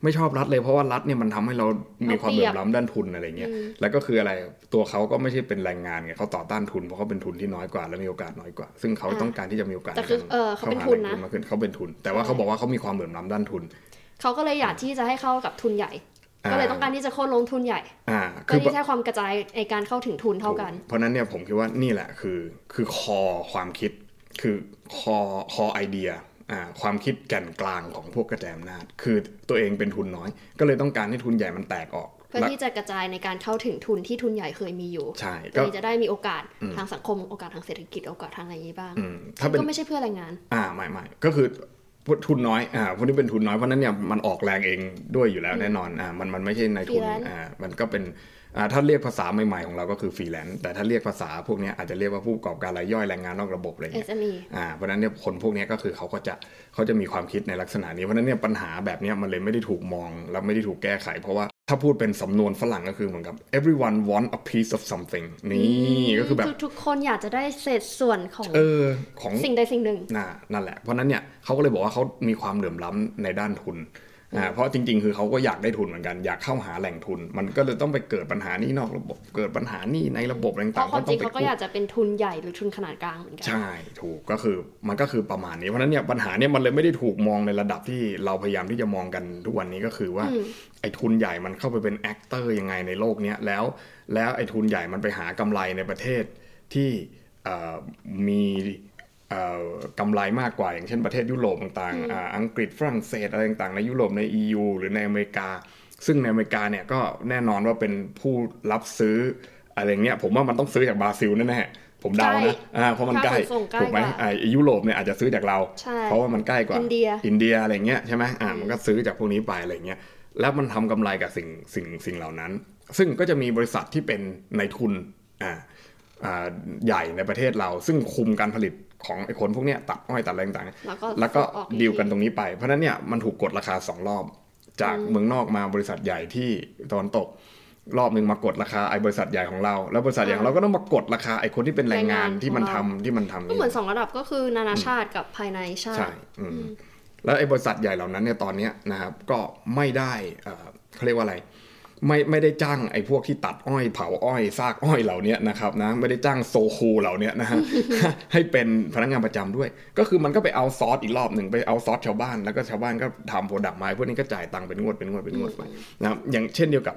ไม่ชอบรัฐเลยเพราะว่ารัฐเนี่ยมันทำให้เรามีความเหลื่อมล้ำด้านทุนอะไรเงี้ยแล้วก็คืออะไรตัวเขาก็ไม่ใช่เป็นแรงงานไงเขาต่อต้านทุนเพราะเขาเป็นทุนที่น้อยกว่าและมีโอกาสน้อยกว่า ซึ่งเขาต้องการที่จะมีโอกาสแต่คือในการเออเขาเป็นหทุนนะแหล่งมากขึ้นเขาเป็นทุน แต่ว่าเขาบอกว่าเขามีความเหลื่อมล้ำด้านทุน เขาก็เลยอยากที่จะให้เข้ากับทุนใหญ่อ่า ก็เลยต้องการที่จะโค่นลงทุนใหญ่อ่าก็คือที่แค่ความกระจายในการเข้าถึงทุนเท่ากัน เพราะฉะนั้นเนี่ยผมคิดว่านี่แหละคือคือคอความคิดคือคอคอไอเดียอ่าความคิดแก่นกลางของพวกกระแจอำนาจ คือตัวเองเป็นทุนน้อย ก็เลยต้องการให้ทุนใหญ่มันแตกออก เพื่อที่จะกระจายในการเข้าถึงทุนที่ทุนใหญ่เคยมีอยู่ใช่ก็ก็จะได้มีโอกาสทางสังคมโอกาสทางเศรษฐกิจโอกาสทางอะไรอย่างนี้บ้างอืมถ้าเป็นก็ไม่ใช่เพื่อแรงงาน อ่าไม่ไม่ก็คือ ทุนน้อยอ่าพวกนี้เป็นทุนน้อยเพราะฉะนั้นเนี่ยมันออกแรงเองด้วยอยู่แล้วแน่นอนอ่ามันมันไม่ใช่ในทุน Freelance อ่ามันก็เป็นอ่าถ้าเรียกภาษาใหม่ๆของเราก็คือฟรีแลนซ์แต่ถ้าเรียกภาษาพวกเนี้ยอาจจะเรียกว่าผู้ประกอบการรายย่อยแรงงานนอกระบบอะไรเงี้ย SME อ่าเพราะฉะนั้นเนี่ยคนพวกเนี้ยก็คือเขาก็จะเขาจะมีความคิดในลักษณะนี้เพราะฉะนั้นเนี่ยปัญหาแบบเนี้ยมันเลยไม่ได้ถูกมอง แล้วไม่ได้ถูกแก้ไข เพราะว่า ถ้าพูดเป็นสำนวนฝรั่งก็คือเหมือนกับ everyone want a piece of something นี่ก็คือแบบทุกๆคนอยากจะได้เศษส่วนของเออของสิ่งใดสิ่งหนึ่งน่ะนั่นแหละเพราะฉะนั้นเนี่ยเขาก็เลยบอกว่าเขามีความเหลื่อมล้ำในด้านทุน อ่าเพราะจริง ๆ คือเขาก็อยากได้ทุนเหมือนกันอยากเข้าหาแหล่งทุน มันก็เลยต้องไปเกิดปัญหาหนี้นอกระบบเกิดปัญหาหนี้ในระบบอะไรต่างราะๆความจริงไปเขาก็อยากจะเป็นทุนใหญ่หรือทุนขนาดกลางเหมือนกันใช่ถูกก็คือมันก็คือประมาณนี้เพราะฉะนั้นเนี่ยปัญหาเนี่ยมันเลยไม่ได้ถูกมองในระดับที่เราพยายามที่จะมองกันทุกวันนี้ก็คือว่าอืมไอ้ทุนใหญ่มันเข้าไปเป็น actor ยังไงในโลกเนี้ยแล้ว แล้วไอ้ทุนใหญ่มันไปหากำไรในประเทศที่เอ่อมีเอ่อ กำไรมากกว่าอย่างเช่นประเทศยุโรปต่างๆอ่าอังกฤษฝรั่งเศสอะไรต่างๆในยุโรปใน EU หรือในอเมริกา ซึ่งในอเมริกาเนี่ยก็แน่นอนว่าเป็นผู้รับซื้ออะไรเงี้ยผมว่ามันต้องซื้อจากบราซิลแน่ๆผมเดาใกล้นะอ่าเพราะมันใกล้ค่าขนส่งใกล้ถูกไหมกว่าไอ้ยุโรปเนี่ยอาจจะซื้อจากเราใช่เพราะว่ามันใกล้กว่าอินเดียอินเดียอะไรเงี้ยใช่ไหมอ่ามันก็ซื้อจากพวกนี้ไปอะไรเงี้ยแล้วมันทำกำไรกับสิ่งสิ่งสิ่งเหล่านั้น ซึ่งก็จะมีบริษัทที่เป็นในทุนอ่าอ่าใหญ่ในประเทศเรา ซึ่งคุมการผลิต ของไอ้คนพวกเนี้ยตัดอ้อยตัดอะไรต่างๆแล้วก็แล้วก็ส่งออกอีกดีลกันทีตรงนี้ไป เพราะฉะนั้นเนี่ยมันถูกกดราคาสองรอบ จากเมืองนอกมาบริษัทใหญ่ที่ตะวันตก รอบหนึ่งมากดราคาไอ้บริษัทใหญ่ของเรา แล้วบริษัทใหญ่ของเราก็ต้องมากดราคาไอ้คนที่เป็นแรงงานแรงงานที่มันของทำเราที่มันทำก็เหมือนสองระดับก็คือนานาชาติกับภายในชาใช่ติอืมแล้วไอ้บริษัทใหญ่เหล่านั้นเนี่ยตอนเนี้ยนะครับก็ไม่ได้เอ่อเขาเรียกว่าอะไร ไม่ไม่ได้จ้างไอ้พวกที่ตัดอ้อยเผาอ้อยซากอ้อยเหล่านี้นะครับนะไม่ได้จ้างโซคูเหล่านี้นะฮะให้เป็นพนักงานประจำด้วย ก็คือมันก็ไปเอาซอสอีกรอบหนึ่งไปเอาซอสชาวบ้านแล้วก็ชาวบ้านก็ทำ product มาไอ้พวกนี้ก็จ่ายตังค์เป็นงวดเป็นงวดเป็นงวดไปนะครับอย่างเช่นเดียวกับ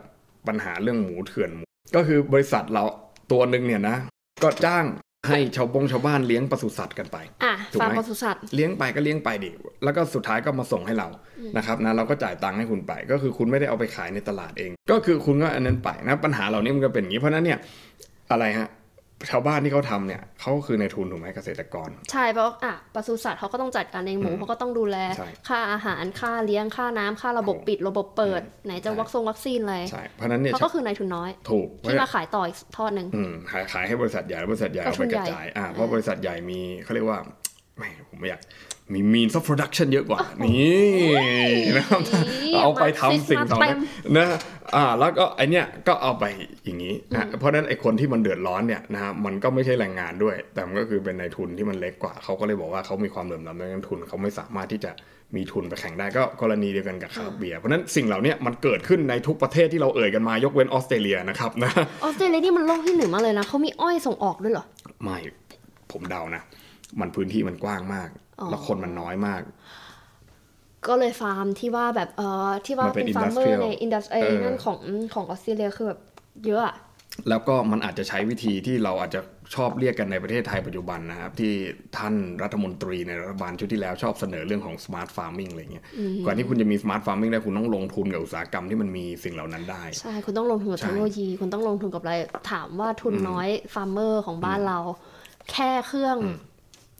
ปัญหาเรื่องหมูเถื่อนหมูก็คือบริษัทเราตัวหนึ่งเนี่ยนะก็จ้าง ให้ชาวบงชาวบ้านเลี้ยงปศุสัตว์กันไปอะถูกไหมฟาร์มปศุสัตว์เลี้ยงไปก็เลี้ยงไปดิแล้วก็สุดท้ายก็มาส่งให้เรานะครับนะเราก็จ่ายตังค์ให้คุณไป ก็คือคุณไม่ได้เอาไปขายในตลาดเอง ก็คือคุณก็อันนั้นไปนะปัญหาเหล่านี้มันก็เป็นอย่างนี้เพราะฉะนั้นเนี่ยอะไรฮะ ชาวบ้านที่เขาทำเนี่ยเขาก็คือในทุนถูกไหมเกษตรกร ใช่เพราะอะปศุสัตว์เขาก็ต้องจัดการเองหมูเขาก็ต้องดูแล ใช่ค่าอาหารค่าเลี้ยงค่าน้ำค่าระบบปิดระบบเปิด ไหนจะใช่ วัคซงวัคซีนอะไรใช่เพราะฉะนั้นเนี่ยเขาก็คือนายทุนน้อย ถูกที่มาขายต่ออีกทอดหนึ่ง อืมขายขายให้บริษัทใหญ่แล้วบริษัทใหญ่ก็เอาทุไปนกใหญ่ระจายอ่าเพราะบริษัทใหญ่มีเขาเรียกว่าแหมผมไม่อยาก มี means of production เยอะกว่า นี่นะครับนี่เอาไปทำ Marxist สิ่งต่อมาเต็นั้นมนะอ่าแล้วก็ไอเนี้ยก็เอาไปอย่างนี้นะเพราะฉะนั้นไอคนที่มันเดือดร้อนเนี่ยนะฮะมันก็ไม่ใช่แรงงานด้วย แต่มันก็คือเป็นนายทุนที่มันเล็กกว่า เขาก็เลยบอกว่าเขามีความเหลื่อมล้ำในเรื่องทุนเขาไม่สามารถที่จะมีทุนไปแข่งได้ก็กรณีเดียวกันกับคาราเบียร์เพราะฉะนั้นสิ่งเหล่านี้มันเกิดขึ้นในทุกประเทศที่เราเอ่ยกันมายกเว้นออสเตรเลียนะครับนะออสเตรเลียนี่มันโลกที่หนึ่งมากเลยนะเขามีอ้อยส่งออกด้วยเหรอไม่ผมเดานะ มันพื้นที่มันกว้างมากอ๋อ แล้วคนมันน้อยมาก ก็เลยฟาร์มที่ว่าแบบเอ่อที่ว่ามันเป็เป็นนฟาร์มเมอ industrial ร์ในอินดัสเอเออนั่นของของออสเตรเลียคือแบบเยอะอะแล้วก็มันอาจจะใช้วิธีที่เราอาจจะชอบเรียกกันในประเทศไทยปัจจุบันนะครับ ที่ท่านรัฐมนตรีในรัฐบาลชุดที่แล้วชอบเสนอเรื่องของ smart farming อะไรเงี้ยก่อนที่คุณจะมี smart farming ได้คุณต้องลงทุนกับอุตสาหกรรมที่มันมีสิ่งเหล่านั้นได้ ใช่ คุณต้องลงทุนกับใช่เทคโนโลยี คุณต้องลงทุนกับอะไร ถามว่าทุนน้อย farmer ของบ้านเรา แค่เครื่อง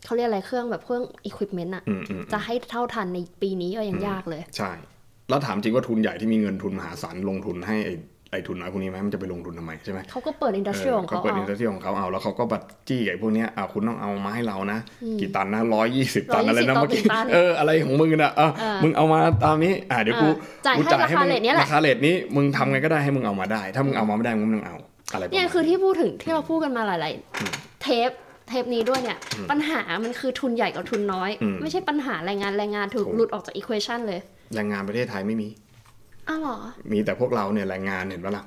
เขาเรียกอะไรเครื่องแบบเครื่องอุปกรณ์อะอืมอืมจะให้เท่าทันในปีนี้ก็ยังยากเลย ใช่ แล้วถามจริงว่าทุนใหญ่ที่มีเงินทุนมหาศาลลงทุนให้ไอ้ไอ้ทุนน้อยพวกนี้ไหมมันจะไปลงทุนทำไมใช่ไหมเขาก็เปิด industrial ของเขาเปิดเอา industrialัสเทรียลของเขาเอาแล้วเขาก็บัตจี้ไอ้พวกเนี้ยอ่าคุณต้องเอามาให้เรานะ กี่ตันนะร้อยยี่สิบตันอะไรนะ120เมื่อกี้ต่อหนึ่งตันเอออะไรของมึงนะอะเออมึงเอามาตามนี้อ่าเดี๋ยวกูจ่ายกูให้ราคามึง rate เนี้ยแหละราคา rate นี้มึงทำไงก็ได้ให้มึงเอามาได้ ถ้ามึงเอามาไม่ได้มึงไม่ต้องเอาอะไรประมาณเนี่ยคือที่พูดถึงที่เราพูดกันมาหลาย ๆ เทป เทปนี้ด้วยเนี่ย ปัญหามันคือทุนใหญ่กับทุนน้อย ไม่ใช่ปัญหาแรงงานแรงงานถูกหลุดออกจาก equation เลย แรงงานประเทศไทยไม่มีอ้าวเหรอ มีแต่พวกเราเนี่ยแรงงานเห็นปะล่ะ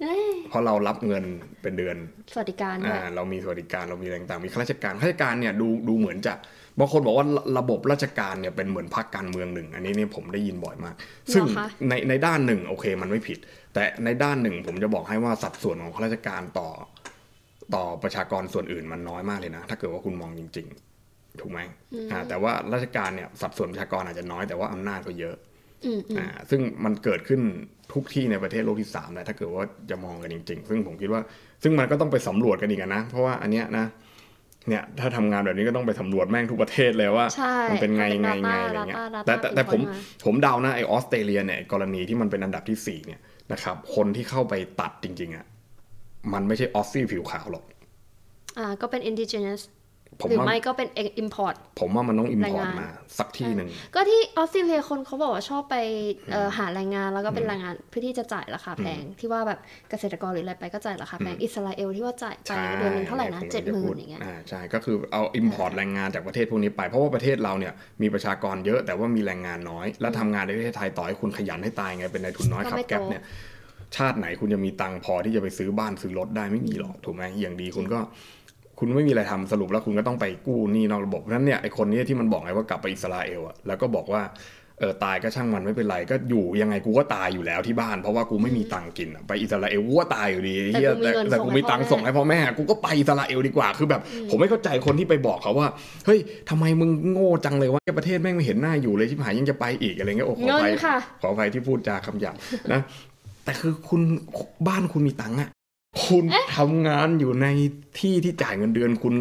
เอ้ยเพราะเรารับเงินเป็นเดือน สวัสดิการด้วยอ่าเรามีสวัสดิการเรามีอะไรต่างๆมีข้าราชการข้าราชการเนี่ยดูดูเหมือนจะบางคนบอกว่าระระบบราชการเนี่ยเป็นเหมือนพรรคการเมืองหนึ่ง อันนี้เนี่ยผมได้ยินบ่อยมาก ซึ่งเหรอคะในในด้านหนึ่งโอเคมันไม่ผิด แต่ในด้านหนึ่งผมจะบอกให้ว่าสัดส่วนของข้าราชการต่อ ต่อประชากรส่วนอื่นมันน้อยมากเลยนะ ถ้าเกิดว่าคุณมองจริง ๆ ถูกไหมอ่าแต่ว่าราชการเนี่ยสัดส่วนประชากรอาจจะน้อยแต่ว่าอำนาจก็เยอะอืมอืมอ่าซึ่งมันเกิดขึ้นทุกที่ในประเทศโลกที่สามเลยถ้าเกิดว่าจะมองกันจริง ๆ ซึ่งผมคิดว่า ซึ่งมันก็ต้องไปสำรวจกันอีกอะนะ เพราะว่าอันเนี้ยนะเนี่ยถ้าทำงานแบบนี้ก็ต้องไปสำรวจแม่งทุกประเทศเลยว่าใช่มันเป็นไงมันเป็นไง data ไงอะไรเงี้ย data แต่แต่แต่ผม input มาผมเดานะไอออสเตรเลียเนี่ยกรณีที่มันเป็นอันดับที่สี่เนี่ยนะครับคนที่เข้าไปตัดจริงๆอะ มันไม่ใช่ Aussie ผิวขาวหรอก อ่า ก็เป็น indigenous ผมหรือว่าไม่ก็เป็น import ผมว่ามันต้อง import แรงงานมา สักที่หนึ่ง ก็ที่ออสเตรเลียคนเขาบอกว่าชอบไปเอ่อหาแรงงานแล้วก็เป็นแรงงานเพื่อที่จะจ่ายราคาแพง ที่ว่าแบบเกษตรกรหรืออะไรไปก็จ่ายราคาแพง อิสราเอลที่ว่าจ่ายไปใช่เดือนหนึงเท่าไหร่นะผมเจ็ดกำหลังมื่จะพูนดอย่างเงี้ยอ่าใช่ ก็คือเอาอิมพอร์ตแรงงานจากประเทศพวกนี้ไป เพราะว่าประเทศเราเนี่ยมีประชากรเยอะแต่ว่ามีแรงงานน้อย แล้วทำงานในประเทศไทยต่อให้คุณขยันให้ตายไงเป็นนายทุนน้อยก็ขับไม่แก๊ปโตเนี่ย ชาติไหนคุณจะมีตังค์พอที่จะไปซื้อบ้านซื้อรถได้ไม่มีหรอกถูกไหมอย่างดีคุณก็คุณไม่มีอะไรทำสรุปแล้วคุณก็ต้องไปกู้หนี้นอกระบบเพราะฉะนั้นเนี่ยไอคนเนี้ที่มันบอกไงว่ากลับไปอิสราเอลอะแล้วก็บอกว่าเออตายก็ช่างมันไม่เป็นไรก็อยู่ยังไงกูก็ตายอยู่แล้วที่บ้าน เพราะว่ากูไม่มีตังค์กินอะไปอิสราเอลกูก็ตายอยู่ดีแต่เฮียกูมีแต่เงินแต่ส่งกูให้มีตังค์พ่อส่งให้พ่อแม่กูก็ไปอิสราเอลดีกว่าคือแบบ ผมไม่เข้าใจคนที่ไปบอกเขาว่าเฮ้ยทำไมมึงโง่จังเลยว่าประเทศแม่งไม่เห็นหน้าอยู่เลยที่หายยังจะไปอีกอะไรเงี้ยโอ้ขอเงิไปนค่ะขออภัยที่พูดจาคำหยาบนะ แต่คือคุณบ้านคุณมีตังค์อะคุณทำงานอยู่ในที่ที่จ่ายเงินเดือนคุณ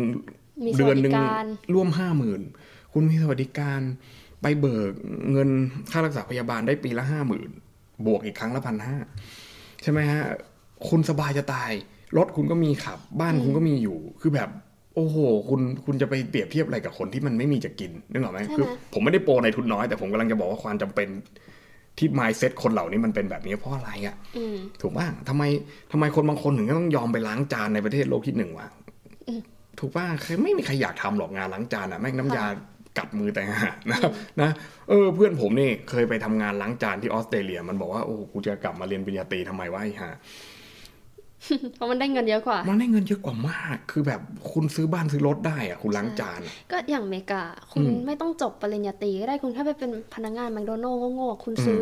มีสเดืวัอนสหดินึ่งการร่วมห้าหมื่นคุณมีสวัสดิการไปเบิกเงินค่ารักษาพยาบาลได้ปีละห้าหมื่นบวกอีกครั้งละพันห้าใช่ไหมฮะ คุณสบายจะตาย รถคุณก็มีขับ บ้านคุณก็มีอยู่ คือแบบ โอ้โห คุณคุณจะไปเปรียบเทียบอะไรกับคนที่มันไม่มีจะกินนึกออกไหมใช่ไหมคือ ผมไม่ได้โปรในทุนน้อยแต่ผมกำลังจะบอกว่าความจำเป็น ที่ mindset คนเหล่านี้มันเป็นแบบนี้เพราะอะไรอะอืมถูกป่ะทำไมทำไมคนบางคนถึงต้องยอมไปล้างจานในประเทศโลกที่หนึ่งวะอืมถูกป่ะใครไม่มีใครอยากทำหรอกงานล้างจานอะแม่งน้ำยากัดมือแต่งหากนะครับนะเออเพื่อนผมนี่เคยไปทำงานล้างจานที่ออสเตรเลีย มันบอกว่าโอ้กูจะกลับมาเรียนปริญญาตรีทำไมวะไอ้ห่า เพราะมันได้เงินเยอะกว่า มันได้เงินเยอะกว่ามาก คือแบบคุณซื้อบ้านซื้อรถได้อะคุณล้างจานอะก็อย่างอเมริกา คุณอืมไม่ต้องจบปริญญาตรีก็ได้ คุณแค่ไปเป็นพนักงานแมคโดนัลล์โง่ๆคุณซื้อ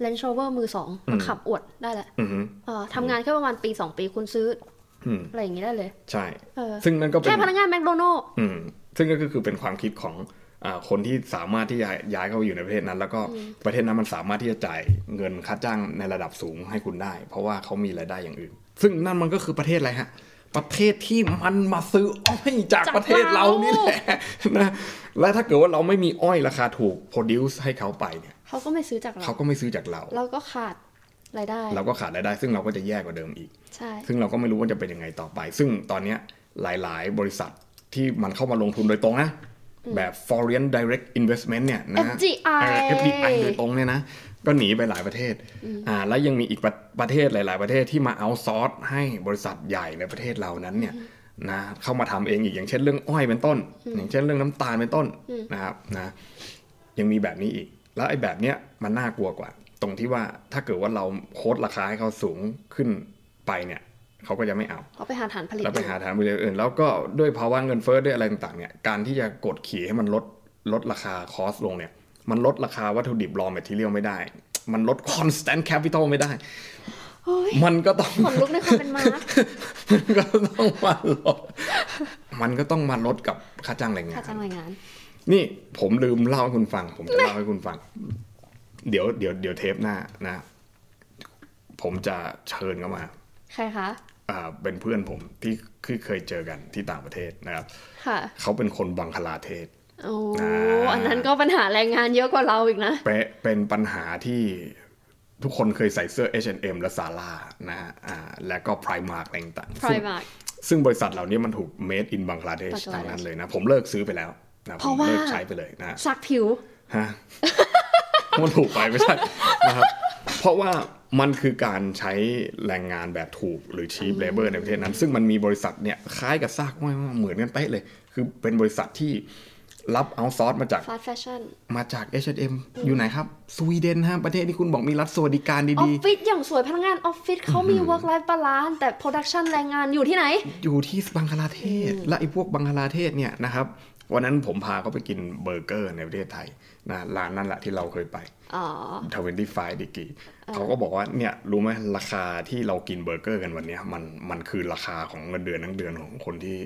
เลน s ์ o เวอร์มือสองมาอืมขับอวดได้แหละอือฮึเออทำงานแค่ประมาณปีสองปีคุณซื้ออืมอะไรอย่างงี้ได้เลย ใช่เออซึ่งนั่นก็เป็นแค่พนักงานแมคโดนัลล์อืมซึ่งก็คือเป็นความคิดของอาคนที่สามารถที่จะย้ายเข้าไปอยู่ในประเทศนั้น แล้วก็ประเทศนั้นมันสามารถที่จะจ่ายเงินค่าจ้างในระดับสูงให้คุณได้ เพราะว่าเขามีรายได้อย่างอื่น ซึ่งนั่นมันก็คือประเทศอะไรฮะ ประเทศที่มันมาซื้ออ้อยจากประเทศเรานี่แหละนะและถ้าเกิดว่าเราไม่มีอ้อยราคาถูก produce ให้เขาไปเนี่ยเขาก็ไม่ซื้อจากเราเขาก็ไม่ซื้อจากเรา เราก็ขาดรายได้ เราก็ขาดรายได้ ซึ่งเราก็จะแย่กว่าเดิมอีกใช่ซึ่งเราก็ไม่รู้ว่าจะเป็นยังไงต่อไป ซึ่งตอนเนี้ยหลาย ๆ บริษัทที่มันเข้ามาลงทุนโดยตรงนะแบบ foreign direct investment เนี่ยนะ FDI เออ FDI โดยตรงเนี่ยนะ ก็หนีไปหลายประเทศ อ่า แล้วยังมีอีกประประเทศหลาย ๆ ประเทศที่มาเอาซอร์สให้บริษัทใหญ่ในประเทศเรานั้นเนี่ยนะเข้ามาทำเองอีกอย่างเช่นเรื่องอ้อยเป็นต้น อย่างเช่นเรื่องน้ำตาลเป็นต้นนะครับนะยังมีแบบนี้อีก แล้วไอ้แบบเนี้ยมันน่ากลัวกว่า ตรงที่ว่าถ้าเกิดว่าเราโค้ดราคาให้เขาสูงขึ้นไปเนี่ยเขาก็จะไม่เอาเขาไปหาฐานผลิตแล้วไปหาทางบริษัทอื่น แล้วก็ด้วยภาวะเงินเฟ้อด้วยอะไรต่างๆเนี่ยการที่จะกดขี่ให้มันลดลดราคา cost ลงเนี่ย มันลดราคาวัตถุดิบ raw material ไม่ได้ มันลด constant capital ไม่ได้เฮ้ยมันก็ต้องขนลุกในความเป็นมาร์กซ์มันก็ต้องมาลดมันก็ต้องมาลดกับค่าจ้างแรงงานค่าจ้างแรงงาน นี่ผมลืมเล่าให้คุณฟัง ผมจะเล่าให้คุณฟัง เดี๋ยวเดี๋ยวเดี๋ยวเทปหน้านะ ผมจะเชิญเข้ามาใครคะอ่าเป็นเพื่อนผมที่ที่เคยเจอกันที่ต่างประเทศนะครับ ค่ะ เขาเป็นคนบังคลาเทศ โอ้อ่าอันนั้นก็ปัญหาแรงงานเยอะกว่าเราอีกนะเป๊ะเป็นปัญหาที่ทุกคนเคยใส่เสื้อ H&M และซาร่านะฮะอ่าและก็ Primark อะไรต่างๆซึ่ง Primark ซึ่งบริษัทเหล่านี้มันถูก made in บังคลาเทศบังคลาเทศทางนั้นเลยนะ ผมเลิกซื้อไปแล้วนะเพผราะมว่าเลิกใช้ไปเลยนะซักผิวฮะมันถูกไปไม่ใช่นะครับเพราะว่ามันคือการใช้แรงงานแบบถูกหรือ cheap labor ในประเทศนั้น ซึ่งมันมีบริษัทเนี่ยคล้ายกับซากอ้อยมากเหมือนกันเป๊ะเลย คือเป็นบริษัทที่ รับ outsource มาจาก fast fashion มาจาก H&M อยู่ไหนครับ สวีเดนฮะ ประเทศที่คุณบอกมีรัฐสวัสดิการออดีฟฟิศอย่างสวยพนักงานออฟฟิศเขามี work life balance แต่ production แรงงานอยู่ที่ไหนๆอยู่ที่บังคลาเทศ และไอ้พวกบังคลาเทศเนี่ยนะครับ วันนั้นผมพาเขาไปกินเบอร์เกอร์ในประเทศไทยนะร้านนั่นแหละที่เราเคยไปอ๋อ25 degree เขาก็บอกว่าเนี่ยรู้ไหมราคาที่เรากินเบอร์เกอร์กันวันเนี้ยมันมันคือราคาของเงินเดือนทั้งเดือนของคนที่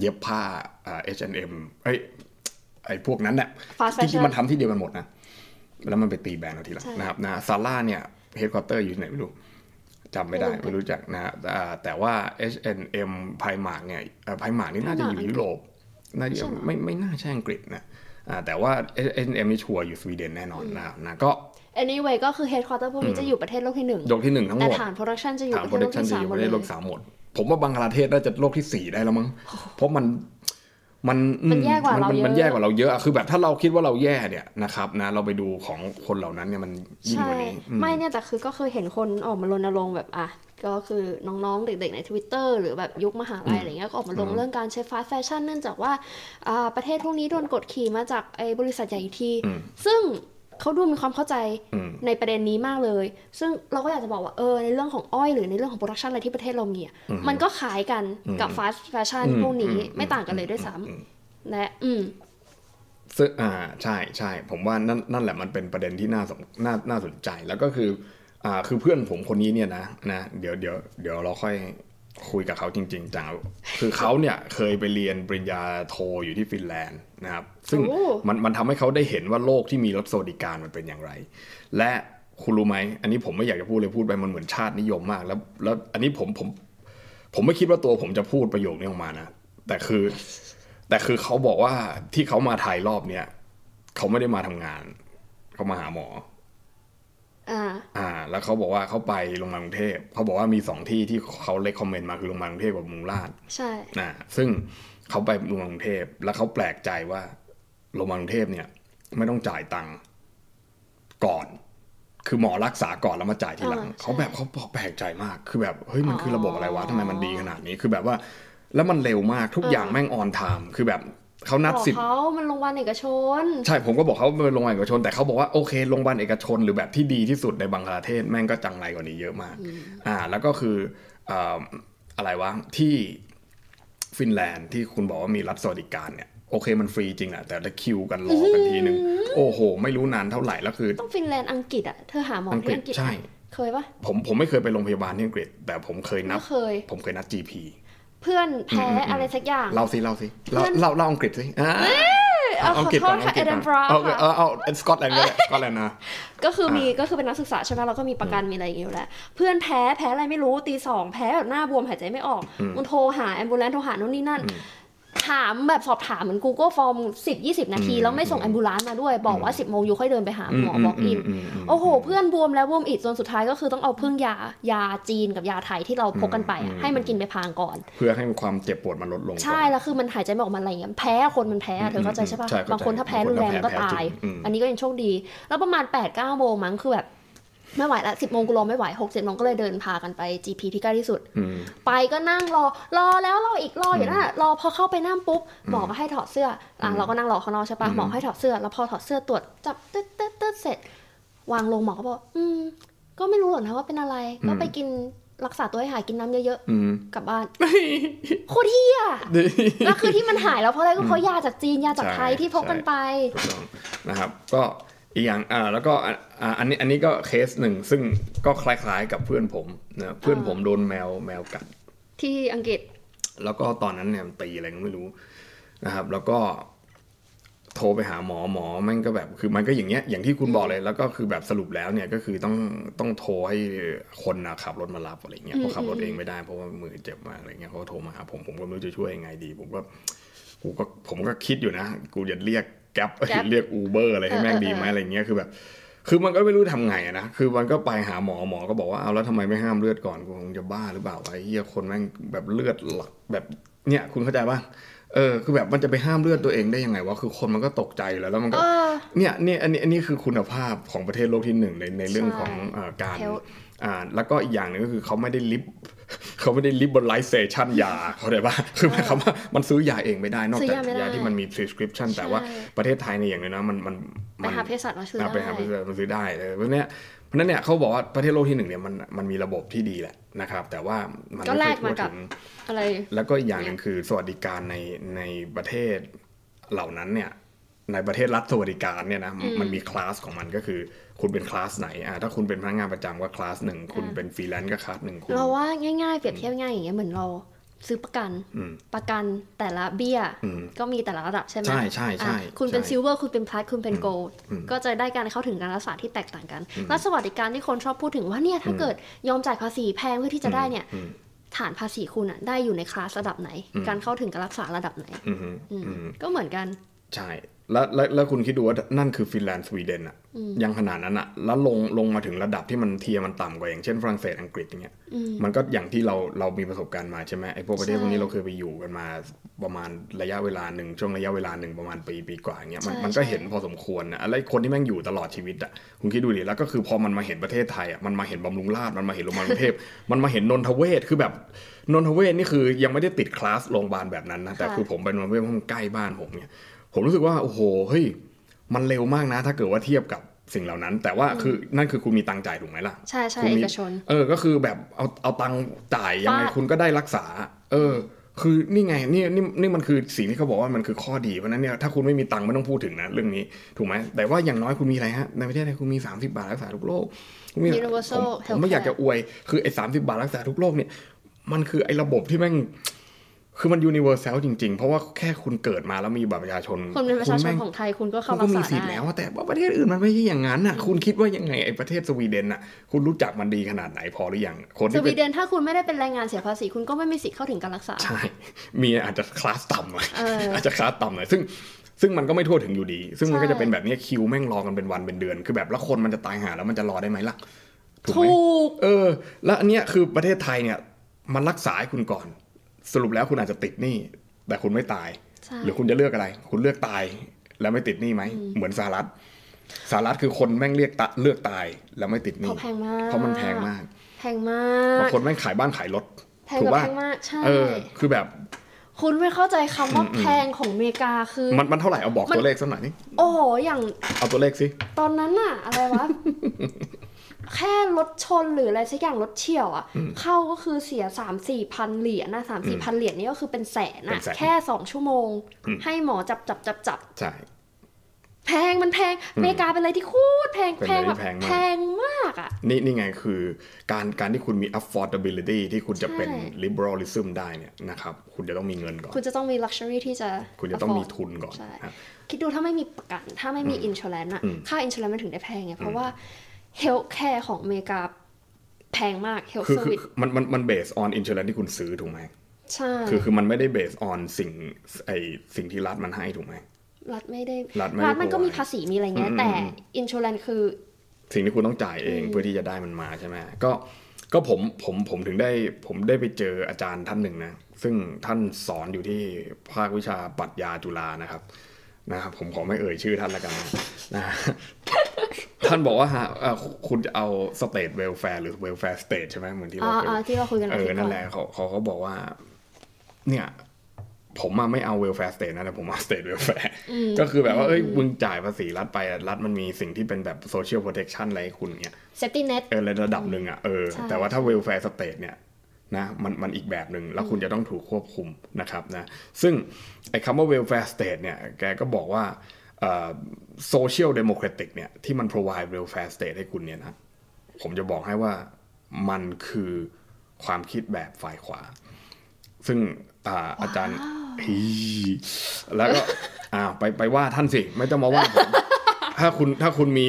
เย็บผ้าอ่า H&M เอ้ยไอ้พวกนั้นเนี่ย Fast ที่ที่ fashion มันทำที่เดียวกันหมดนะ แล้วมันไปตีแบรนด์เราทีหลังใช่นะครับนะซาร่าเนี่ยเฮดค q อเตอร์อยู่ที่ไหนไม่รู้จำไม่ได้ไม่รู้ไม่รู้จักนะฮะอ่าแต่ว่า H&M Primark เนี่ยไพมาร์กนี่น่าจะอยู่ยุโรปน่าจะไม่ไม่น่าใช่อังกฤษนะอ่าแต่ว่า H&M นี่ชัวร์อยู่สวีเดนแน่นอนนะครับนะก็ anyway ก็คือ headquarter พวกนี้จะอยู่ประเทศโลกที่หนึ่งยกที่หนึ่งทั้งหแต่มดฐาน production จะอยู่ฐานประโปรเทศดัโลกกชันที่จะสาอมยู่หมปด ระเลเทศโลยกสามหมดผมว่าบังคลาเทศน่าจะโลกที่สี่ได้แล้วมั้งเพราะมันมันอืมันแย่กว่าเรานเยอะมันแย่กว่าเราเยอะอะคือแบบถ้าเราคิดว่าเราแย่เนี่ยนะครับนะเราไปดูของคนเหล่านั้นเนี่ยมันยิ่งใช่กว่านี้อืมไม่เนี่ยแต่คือก็เคยเห็นคนออกมารณรงค์แบบอะก็คือน้องๆ เด็กๆใน Twitter หรือแบบยุคมหาลัยอะไรเงี้ยก็ออกมาลงเรื่องการใช้ fast fashion เนื่องจากว่าอ่าประเทศพวกนี้โดนกดขี่มาจากไอ้บริษัทใหญ่อีกทีอืมซึ่ง เขาดูมีความเข้าใจอืมในประเด็นนี้มากเลย ซึ่งเราก็อยากจะบอกว่าเออในเรื่องของอ้อยหรือในเรื่องของ production อะไรที่ประเทศเรามีอะมันก็ขายกันกับ fast fashion อืมพวกนี้อืมไม่ต่างกันเลยด้วยซ้อืมำและอืมซึ่งอ่าใช่ใช่ผมว่านั่นนั่นแหละมันเป็นประเด็นที่น่าสนน่าน่าสนใจแล้วก็คืออ่าคือเพื่อนผมคนนี้เนี่ยนะนะเดี๋ยวเดี๋ยวเดี๋ยวเราค่อย คุยกับเขาจริงๆจังคือเขาเนี่ยเคยไปเรียนปริญญาโทอยู่ที่ฟินแลนด์นะครับ ซึ่งโอ้มันมันทำให้เขาได้เห็นว่าโลกที่มีรถสวัสดิการมันเป็นอย่างไร และคุณรู้ไหม อันนี้ผมไม่อยากจะพูดเลยพูดไปมันเหมือนชาตินิยมมาก แล้วแล้วอันนี้ผมผมผมไม่คิดว่าตัวผมจะพูดประโยคนี้ออกมานะ แต่คือ แต่คือเขาบอกว่าที่เขามาไทยรอบเนี้ยเขาไม่ได้มาทำงาน เขามาหาหมอ อ่าอ่า แล้วเขาบอกว่าเขาไปโรงพยาบาลกรุงเทพเขาบอกว่ามีสองที่ที่เขาเลคคอมเมนต์มาคือโรงพยาบาลกรุงเทพกับเมุงราชใช่นะซึ่งเขาไปโรงพยาบาลกรุงเทพแล้วเขาแปลกใจว่าโรงพยาบาลกรุงเทพเนี่ย ไม่ต้องจ่ายตังค์ก่อน คือหมอรักษาก่อนแล้วมาจ่ายทีหลังอ่าใช่เขาแบบเขาแปลกใจมาก คือแบบเฮ้ยมันคือระบบอะไรวะทำไมมันดีขนาดนี้คือแบบว่า แล้วมันเร็วมากทุกอย่างแม่ง on time คือแบบ เขานัดบอกสิบเขามันโรงพยาบาลเอกชน ใช่ผมก็บอกเขาเป็นโรงพยาบาลเอกชน แต่เขาบอกว่าโอเคโรงพยาบาลเอกชน หรือแบบที่ดีที่สุดในบังคลาเทศแม่งก็จังไรกว่านี้เยอะมาก อ่า แล้วก็คือเอ่ออะไรวะที่ฟินแลนด์ที่คุณบอกว่ามีรัฐสวัสดิการเนี่ยโอเคมันฟรีจริงอะแต่ละคิวกันรอกันทีนึง โอ้โห ไม่รู้นานเท่าไหร่แล้วคือ ต้องฟินแลนด์อังกฤษอะเธอหาหมออังกฤษที่อังกฤษใช่ เคยปะผมผมไม่เคยไปโรงพยาบาลที่อังกฤษ แต่ผมเคยนัไม่ดเคยผมเคยนัด GP เพื่อนแพ้อะไรสักอย่างเล่าสิเล่าสิเล่าเล่าเล่าอังกฤษสิอ่าเอาขอโทษอัค่ะงกฤษเอเดินบะระเอาค่ะเอาเอาสกอตแลนด์ก็ได้สกอตแลนด์นะก็คือมีก็คือเป็นนักศึกษาใช่ไหมเราก็มีประกันมีอะไรอย่างเงี้ยอยู่แล้วเพื่อนแพ้แพ้อะไรไม่รู้ตีสองแพ้แบบหน้าบวมหายใจไม่ออกมันโทรหา ambulance โทรหาโน่นนี่นั่น ถามแบบสอบถามเหมือน Google Form 10 20 นาที แล้วไม่ส่ง ambulance มาด้วย บอกว่า 10โมง you ค่อยเดินไปหาหมอบอกอินโอ้โห เพื่อนบวมแล้วบวมอีกจนสุดท้ายก็คือต้องเอาพึ่งยายาจีนกับยาไทยที่เราพกกันไปอะให้มันกินไปพลางก่อน เพื่อให้ความเจ็บปวดมันลดลงก่อนใช่แล้วคือมันหายใจไม่ออกมาอะไรอย่างเงี้ยแพ้คนมันแพ้อะเธอเข้าใจใช่ปะใช่เข้าใจบางคนถ้าแพ้รุนแรงก็บางคนถ้าแพ้ตายจริงอืมอันนี้ก็ยังโชคดี แล้วประมาณ8ปดเก้าโมงมั้งคือแบบ ไม่ไหวละสิบโมงกูรอไม่ไหวหกเจ็ดโมงก็เลยเดินพากันไป GP ที่ใกล้ที่สุดอืมไปก็นั่งรอรอแล้วรออีกรออยู่นั่นน่ะรอพอเข้าไปนั่งปุ๊บหมอก็ให้ถอดเสื้ออะเราก็นั่งรอข้างนอกใช่ปะหมอให้ถอดเสื้อแล้วพอถอดเสื้อตรวจจับตึ๊ดตึ๊ดตึ๊ดเสร็จ วางลงหมอก็บอกอืม ก็ไม่รู้หรอกนะว่าเป็นอะไร ก็ไปกินรักษาตัวให้หายกินน้ำเยอะอืมๆกลับบ้านโคตรเฮียแล้วคือที่มันหายแล้วเพราะอะไรก็เพราะยาจากจีนยาจากไทยใช่ที่พกกันไปถูกต้องนะครับ ก็ อีกอย่างอ่าแล้วก็อ่าอ่าอันนี้อันนี้ก็เคสหนึ่งซึ่งก็คล้ายๆกับเพื่อนผมนะเพื่อนผมโดนแมวแมวกัด ที่อังกฤษ แล้วก็ตอนนั้นเนี่ยมันตีอะไรก็ไม่รู้นะครับ แล้วก็โทรไปหาหมอหมอแม่งก็แบบคือมันก็อย่างเงี้ยอย่างที่คุณบอกเลยแล้วก็คือแบบสรุปแล้วเนี่ยก็คือต้องต้องโทรให้คนนะขับรถมารับอะไรเงี้ยเพราะขับรถเองไม่ได้เพราะว่ามือเจ็บมากอะไรเงี้ยเขาก็โทรมาหาผมผมก็ไม่รู้จะช่วยยังไงดี ผมก็กูก็ผมก็คิดอยู่นะ กูจะเรียก แก๊ป Grab เรียกอูเบอร์อะไรให้แม่งเออเออดีไหมอะไรเงี้ยคือแบบ คือมันก็ไม่รู้ทำไงอะนะคือมันก็ไปหาหมอหมอก็บอกว่าเอาแล้วทำไมไม่ห้ามเลือดก่อนกูคงจะบ้าหรือเปล่าวะไอ้เหี้ยคนแม่งแบบเลือดหลักแบบเนี่ยคุณเข้าใจป่ะเออคือแบบมันจะไปห้ามเลือดตัวเองได้ยังไงวะคือคนมันก็ตกใจอยู่แล้วแล้วมันก็เออเนี่ยเนี่ยอันนี้อันนี้คือคุณภาพของประเทศโลกที่หนึ่งในในเรื่องใช่ของเออการ Health อ่าแล้วก็อีกอย่างหนึ่งก็คือเขาไม่ได้ลิบ เขาไม่ได้ liberalization ยาเขาใจป่ะคือหมายความว่ามันซื้อยาเองไม่ได้นอกซื้จากอยาไม่ได้ยาที่มันมี prescription แต่ว่าประเทศไทยเนี่ยอย่างนี้นะมันมันไปมันหาเภสัชมาซื้ออ่าได้ไปหาเพื่อนมันซื้อได้เออเพราะเนี้ยเพราะฉะนั้นเนี่ยเขาบอกว่าประเทศโลกที่หนึ่งเนี่ยมันมันมีระบบที่ดีแหละนะครับ แต่ว่ามันก็ไม่แลค่อยกทั่มาวกับถึงอะไรแล้วก็อีกอย่างหนึ่งคือสวัสดิการในในประเทศเหล่านั้นเนี่ยในประเทศรัฐสวัสดิการเนี่ยนะมันมีคลาสของมันก็คือ คุณเป็นคลาสไหนอ่าถ้าคุณเป็นพนักงานประจำก็คลาสหนึ่งคุณเป็นฟรีแลนซ์ก็คลาสหนึ่งคุณเราว่าง่ายๆเปรียบเทียบง่ายอย่างเงี้ยเหมือนเราซื้อประกันอืมประกันแต่ละเบี้ยอืมก็มีแต่ละระดับใช่ไหมใช่ใช่ใช่อะคุณเป็นใช่ silverคุณเป็น plus คุณเป็น gold อืมก็จะได้การเข้าถึงการรักษาที่แตกต่างกัน และสวัสดิการที่คนชอบพูดถึงว่าเนี่ยถ้าเกิดยอมจ่ายภาษีแพงเพื่อที่จะได้เนี่ยอืมฐานภาษีคุณอะได้อยู่ในคลาสระดับไหน การเข้าถึงการรักษาระดับไหนอืมอืมอืมอืมก็เหมือนกัน ใช่ แล้วแล้วแล้วคุณคิดดูว่านั่นคือฟินแลนด์สวีเดนอะยังขนาดนั้นอะแล้วลงลงมาถึงระดับที่มัน tier มันต่ำกว่าอย่างเช่นฝรั่งเศสอังกฤษอย่างเงี้ยมันก็อย่างที่เราเรามีประสบการณ์มาใช่ไหมไอ้พวกประเทศใช่พวกนี้เราเคยไปอยู่กันมาประมาณระยะเวลาหนึ่งช่วงระยะเวลาหนึ่งประมาณปีปีกว่าอย่างเงี้ยมันใช่มันก็ใช่เห็นพอสมควรนะแล้วไอ้คนที่แม่งอยู่ตลอดชีวิตอะคุณคิดดูดิแล้วก็คือพอมันมาเห็นประเทศไทยอะมันมาเห็นบำรุงราษฎร์มันมาเห็นโรงพยาบาลกรุงเทพมันมาเห็นนนทเวศคือแบบนนทเวศนี่คือยังไม่ได้ติดคลาสโรงพยาบาลแบบนั้นนะแต่ค่ะคือผมไปนนทเวศเพราะมันใกล้บ้านผมเนี่ย ผมรู้สึกว่าโอ้โหเฮ้ยมันเร็วมากนะ ถ้าเกิดว่าเทียบกับสิ่งเหล่านั้น แต่ว่าคือนั่นคือคุณมีตังค์จ่ายถูกไหมล่ะ ใช่ใช่คุณเอมีกชน เออก็คือแบบเอาเอาตังค์จ่ายยังไงฟาดคุณก็ได้รักษา เออ คือนี่ไงนี่นี่นี่มันคือสิ่งที่เขาบอกว่ามันคือข้อดีเพราะฉะนั้นเนี่ยถ้าคุณไม่มีตังค์ไม่ต้องพูดถึงนะเรื่องนี้ถูกไหมแต่ว่าอย่างน้อยคุณมีอะไรฮะในประเทศไทยคุณมี 30 บาทรักษาทุกโรคคุณมี Universal ผมผมไม่ Healthcare อยากจะอวยคือไอ้สามสิบบาทรักษาทุกโรคเนี่ยมันคือไอ้ระบบที่แม่ง คือมัน universal จริงๆ เพราะว่าแค่คุณเกิดมาแล้วมีบัตรประชาชนคนเป็นประชาชณนแม่งของไทยคุณก็คุเข้าณรัก็กมีษาสิทธิ์ได้แล้วอะแต่ว่าประเทศอื่นมันไม่ใช่อย่างนั้นน่ะ คุณคิดว่ายังไงไอ้ประเทศสวีเดนน่ะ คุณรู้จักมันดีขนาดไหนพอหรือยังคนสที่วีเป็นเดนถ้าคุณไม่ได้เป็นแรงงานเสียภาษีคุณก็ไม่มีสิทธิ์เข้าถึงการรักษา ใช่ มีอาจจะคลาสต่ำหน่อยเออออาจจะคลาสต่ำหน่อยซึ่งซึ่งมันก็ไม่ทั่วถึงอยู่ดี ซึ่งมันก็ใช่จะเป็นแบบเนี้ยคิวแม่งรอกันเป็นวันเป็นเดือน คือแบบแล้วคนมันจะตายหาแล้วมันจะรอได้ไหมล่ะ ถูกไหมถูกเออ แล้วอันเนี้ยคือประเทศไทยเนี่ยมันรักษาให้คุณก่อน สรุปแล้วคุณอาจจะติดหนี้แต่คุณไม่ตายใช่หรือคุณจะเลือกอะไร คุณเลือกตายแล้วไม่ติดหนี้ไหมเหมือนสหรัฐสหรัฐคือคนแม่งเรียกตะเลือกตายแล้วไม่ติดหเพนี้ราะแพงมากเพราะมันแพงมาก แพงมาบางกคนแม่งขายบ้านขายรถแพงถูกกับป่ะแพงมากใช่เออ คือแบบ คุณไม่เข้าใจคำว่าแพงของอเมริกาคือ มันมันเท่าไหร่เอาบอกมันตัวเลขสักหน่อยนี่โอ้โหอย่าง เอาตัวเลขสิ ตอนนั้นอะอะไรวะ แค่รถชนหรืออะไรสักอย่างรถเฉี่ยวอะเข้าก็คือเสียสามสี่พันเหรียญนะสามสี่พันเหรียญนี่ก็คือเป็นแสนเป็อะนแสนแค่สองชั่วโมง ให้หมอจับจับจับจับใช่แพงมันแพงอเมริกาเป็นอะไรที่โคตรแพงเป็นแพอะไรงแบบที่แพงมากแพงมากอะนี่นี่ไงคือการการที่คุณมี affordability ที่คุณจะเป็นใช่ liberalism ได้เนี่ยนะครับ คุณจะต้องมีเงินก่อน คุณจะต้องมี luxury ที่จะ คุณจะต้องมี afford ทุนก่อนใช่ครับคิดดูถ้าไม่มีประกัน ถ้าไม่มี insurance อะอืมค่า insurance มันถึงได้แพงไงเพราะว่า health care ของอเมริกาแพงมาก health คือคือ service มันมันมัน based on insurance ที่คุณซื้อถูกไหมใช่คือคือมันไม่ได้ based on สิ่งไอสิ่งที่รัฐมันให้ถูกไหมรัฐไม่ได้รัฐไม่ได้มันก็มี provide ภาษีมีอะไรเงี้ยอืมแต่อืม insurance คือ สิ่งที่คุณต้องจ่ายเองเพื่อที่จะได้มันมาใช่ไหมก็ก็ผมผมผมถึงได้ผมได้ไปเจออาจารย์ท่านหนึ่งนะ ซึ่งท่านสอนอยู่ที่ภาควิชาปรัชญาจุฬานะครับ นะครับผมขอไม่เอ่ยชื่อท่านละกันนะนะท่านบอกว่าฮะเอ่อคุณจะเอา state welfare หรือ welfare state ใช่ไหมเหมือนที่อ่าเราเคยอ่าที่เราคุยกันเอออาทิตย์นั่นก่แหละเขาเขาเขาบอกว่า เนี่ยผมอะไม่เอา welfare state นะแต่ผมเอา state welfare ก็คือแบบว่าเอ้ยมึงจ่ายภาษีรัฐไปอะรัฐมันมีสิ่งที่เป็นแบบ social protection อะไรให้คุณเนี่ย safety net เออในระดับหนึ่งอะเออใช่แต่ว่าถ้า welfare state เนี่ย นะมันมันอีกแบบหนึ่งแล้วคุณจะต้องถูกควบคุมนะครับนะซึ่งไอ้คำว่า welfare state เนี่ยแกก็บอกว่าเอ่อ social democratic เนี่ยที่มัน provide welfare state ให้คุณเนี่ยนะผมจะบอกให้ว่ามันคือความคิดแบบฝ่ายขวา ซึ่งอ่าอาจารย์ฮีแล้วก็อ่าไปไปว่าท่านสิ ไม่ต้องมาว่าผมถ้าคุณถ้าคุณมี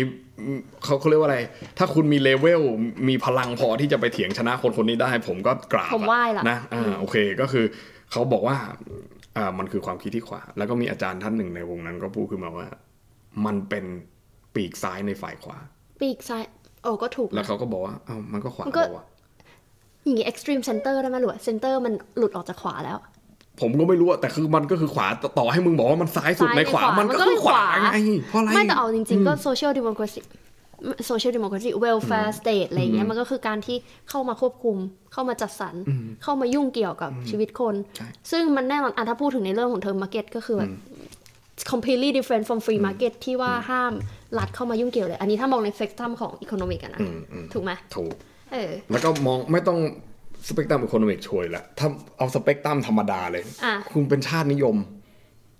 เขาเขาเรียกว่าอะไร ถ้าคุณมีเลเวล มีพลังพอที่จะไปเถียงชนะคนคนนี้ได้ ผมก็กราบผมอะไหว้ล่ะนะอ่าโอเคก็คือเขาบอกว่าอ่ามันคือความคิดที่ขวา แล้วก็มีอาจารย์ท่านหนึ่งในวงนั้นก็พูดขึ้นมาว่า มันเป็นปีกซ้ายในฝ่ายขวา ปีกซ้ายโอ้ก็ถูกแล้วนะเขาก็บอกว่าเอ้ามันก็ขวามันก็เปล่าวะอย่างงี้ extreme center ได้ไหมหรือว่า center มันหลุดออกจากขวาแล้ว ผมก็ไม่รู้อะแต่คือมันก็คือขวาต่อต่อให้มึงบอกว่ามันซ้ายสุดซ้ายในขวาในขวามัมันนก็ก็คือขวาขวาไงเพราะอะไรไม่แต่เอาจริงๆก็ social democracy social democracy welfare state อะไรเงี้ยมันก็คือการที่เข้ามาควบคุม เข้ามาจัดสรร เข้ามายุ่งเกี่ยวกับชีวิตคนใช่ซึ่งมันแน่นอนอะถ้าพูดถึงในเรื่องของ term market ก็คือแบบ completely different from free market ที่ว่าห้ามรัฐเข้ามายุ่งเกี่ยวเลย อันนี้ถ้ามองใน spectrum ของ economic อะนะอืมอืมถูกไหมถูกเออแล้วก็มองไม่ต้อง สเปกตรัมอีโคโนมิกช่วยละถ้าเอาสเปกตรัมธรรมดาเลยอะคุณเป็นชาตินิยม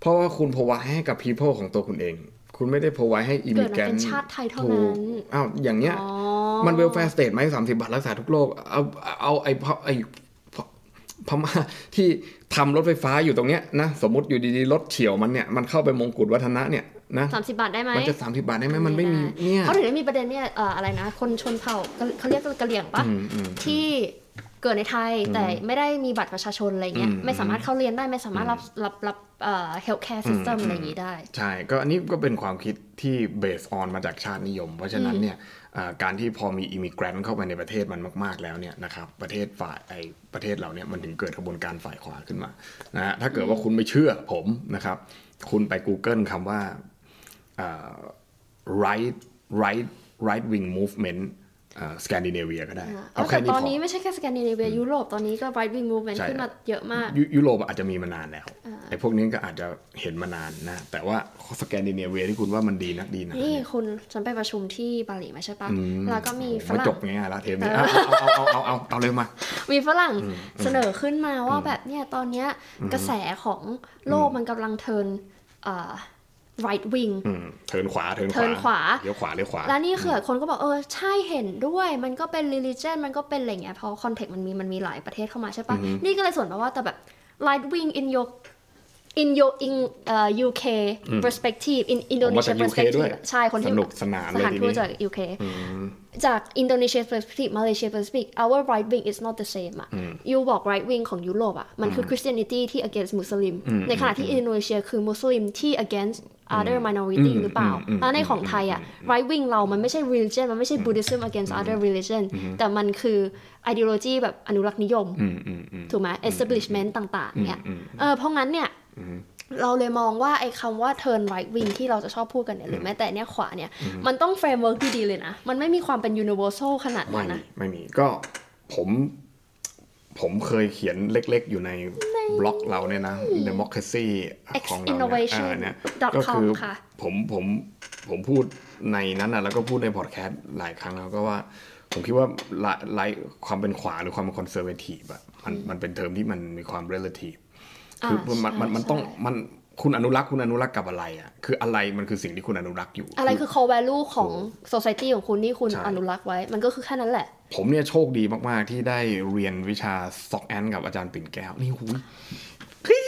เพราะว่าคุณพวให้กับ people ของตัวคุณเอง คุณไม่ได้พวให้อิมิเกิดแกมานเป็นชาติไทยเท่าถูนั้กน อ้าวอย่างเงี้ยอ๋อมันเวลแฟร์สเตทไหมสามสิบบาทรักษาทุกโรคเอาเอาไอ้พอไอ้พอพม่าที่ทำรถไฟฟ้าอยู่ตรงเนี้ยนะสมมติอยู่ดีๆ รถเฉียวมันเนี่ย มันเข้าไปมงกุฎวัฒนะเนี่ยนะสามสิบบาทได้ไหมมันจะ30บาทได้ไหมมันไม่มีเนี่ย เขาถึงได้มีประเด็นเนี่ยเอ่ออะไรนะ คนชนเผ่าเขาเรียกกะเหรี่ยงปะอืมอืมที่ เกิดในไทยแต่ไม่ได้มีบัตรประชาชนอะไรเงี้ยอืมไม่สามารถเข้าเรียนได้ไม่สามารถรับรับรับเอ่อ healthcare system อืมอะไรอย่างงี้ได้ ใช่ ก็อันนี้ก็เป็นความคิดที่ base on มาจากชาตินิยม เพราะฉะนั้นเนี่ยอ่าการที่พอมี immigrant เข้าไปในประเทศมันมากๆแล้วเนี่ยนะครับประเทศฝ่ายไอประเทศเราเนี่ยมันถึงเกิดกระบวนการฝ่ายขวาขึ้นมานะฮะถ้าเกิดว่าคุณไม่เชื่อผมนะครับคุณไป Google คำว่าอ่า right right right wing movement สแกนดิเนเวียก็ได้เอาเอาแค่แต่นี้ตพอนอนี้ไม่ใช่แค่สแกนดิเนเวียยุโรปตอนนี้ก็ right wing movement ใช่ขึ้นมาเยอะมากยุยุโรปอาจจะมีมานานแล้วไอ้พวกนี้ก็อาจจะเห็นมานานนะ แต่ว่าสแกนดิเนเวียที่คุณว่ามันดีนักดีนะนี่คุณฉันไปประชุมที่บาหลีมาใช่ปะแล้วก็มีฝไม่รั่จงบง่ายๆแล้วเทปนี้เอาเอาเอาเอาเอาเอาเอาเลยมา มีฝรั่งเสนอขึ้นมาว่าแบบเนี่ยตอนเนี้ยกระแสของโลกมันกำลังเทิร์นเอ่อ right wing อืมเทิร์นขวาเทิร์นขเทิวาร์นขวาเลี้ยวขวาเลี้ยวขวา แล้วนี่คือคนก็บอกเออใช่เห็นด้วย มันก็เป็น religion มันก็เป็นอะไรเงี้ยเพราะคอนเทกต์มันมีมันมีหลายประเทศเข้ามาใช่ปะนี่ก็เลยส่วนมาว่าแต่แบบ right wing in your in your in uh, UK perspective in ผมมา Indonesia จาก UK ด้วย perspective ใช่คนที่สนุกสนานสเลยถานทีทูตนี้จาก UK จาก Indonesia perspective Malaysia perspective our right wing is not the same อะยูบอก right wing ของยุโรปอะมันคือ Christianity ที่ against Muslim ในขณะที่ Indonesia คือ Muslim ที่ against other minority หรือเปล่าแล้วในของไทยอะ right wing เรามันไม่ใช่ religion มันไม่ใช่ Buddhism against other religion แต่มันคือ ideology แบบอนุรักษ์นิยมอืมอืมอืมถูกไหม establishment ต่าง ๆ เนี่ยอืมเออเพราะงั้นเนี่ยเราเลยมองว่าไอ้คำว่า turn right wing ที่เราจะชอบพูดกันเนี่ยหรือแม้แต่เนี่ยขวาเนี่ย มันต้อง framework ดีๆเลยนะ มันไม่มีความเป็น universal ขนาดนั้นไม่มีนะ ไม่มีก็ผม ผมเคยเขียนเล็กๆ อยู่ในบล็อกเราเนี่ยนะ democracy ของเราเนี่ย Innovation เออเนี่ย dot ก็ com คือค่ะผมผมผมพูดในนั้นนะแล้วก็พูดในพอดแคสต์หลายครั้งแล้วก็ว่าผมคิดว่าไลไลความเป็นขวาหรือความเป็น conservative อะมันมันเป็นเทอมที่มันมีความ relative คืออ่ามันมันมันใช่ต้องใช่มัน คุณอนุรักษ์คุณอนุรักษ์กับอะไรอะคืออะไรมันคือสิ่งที่คุณอนุรักษ์อยู่ อะไรคือ core value ของ society ของคุณที่คุณใช่อนุรักษ์ไว้ มันก็คือแค่นั้นแหละ ผมเนี่ยโชคดีมาก ๆ ที่ได้เรียนวิชาซอกแอนกับอาจารย์ปิ่นแก้ว นี่หูยเฮ้ย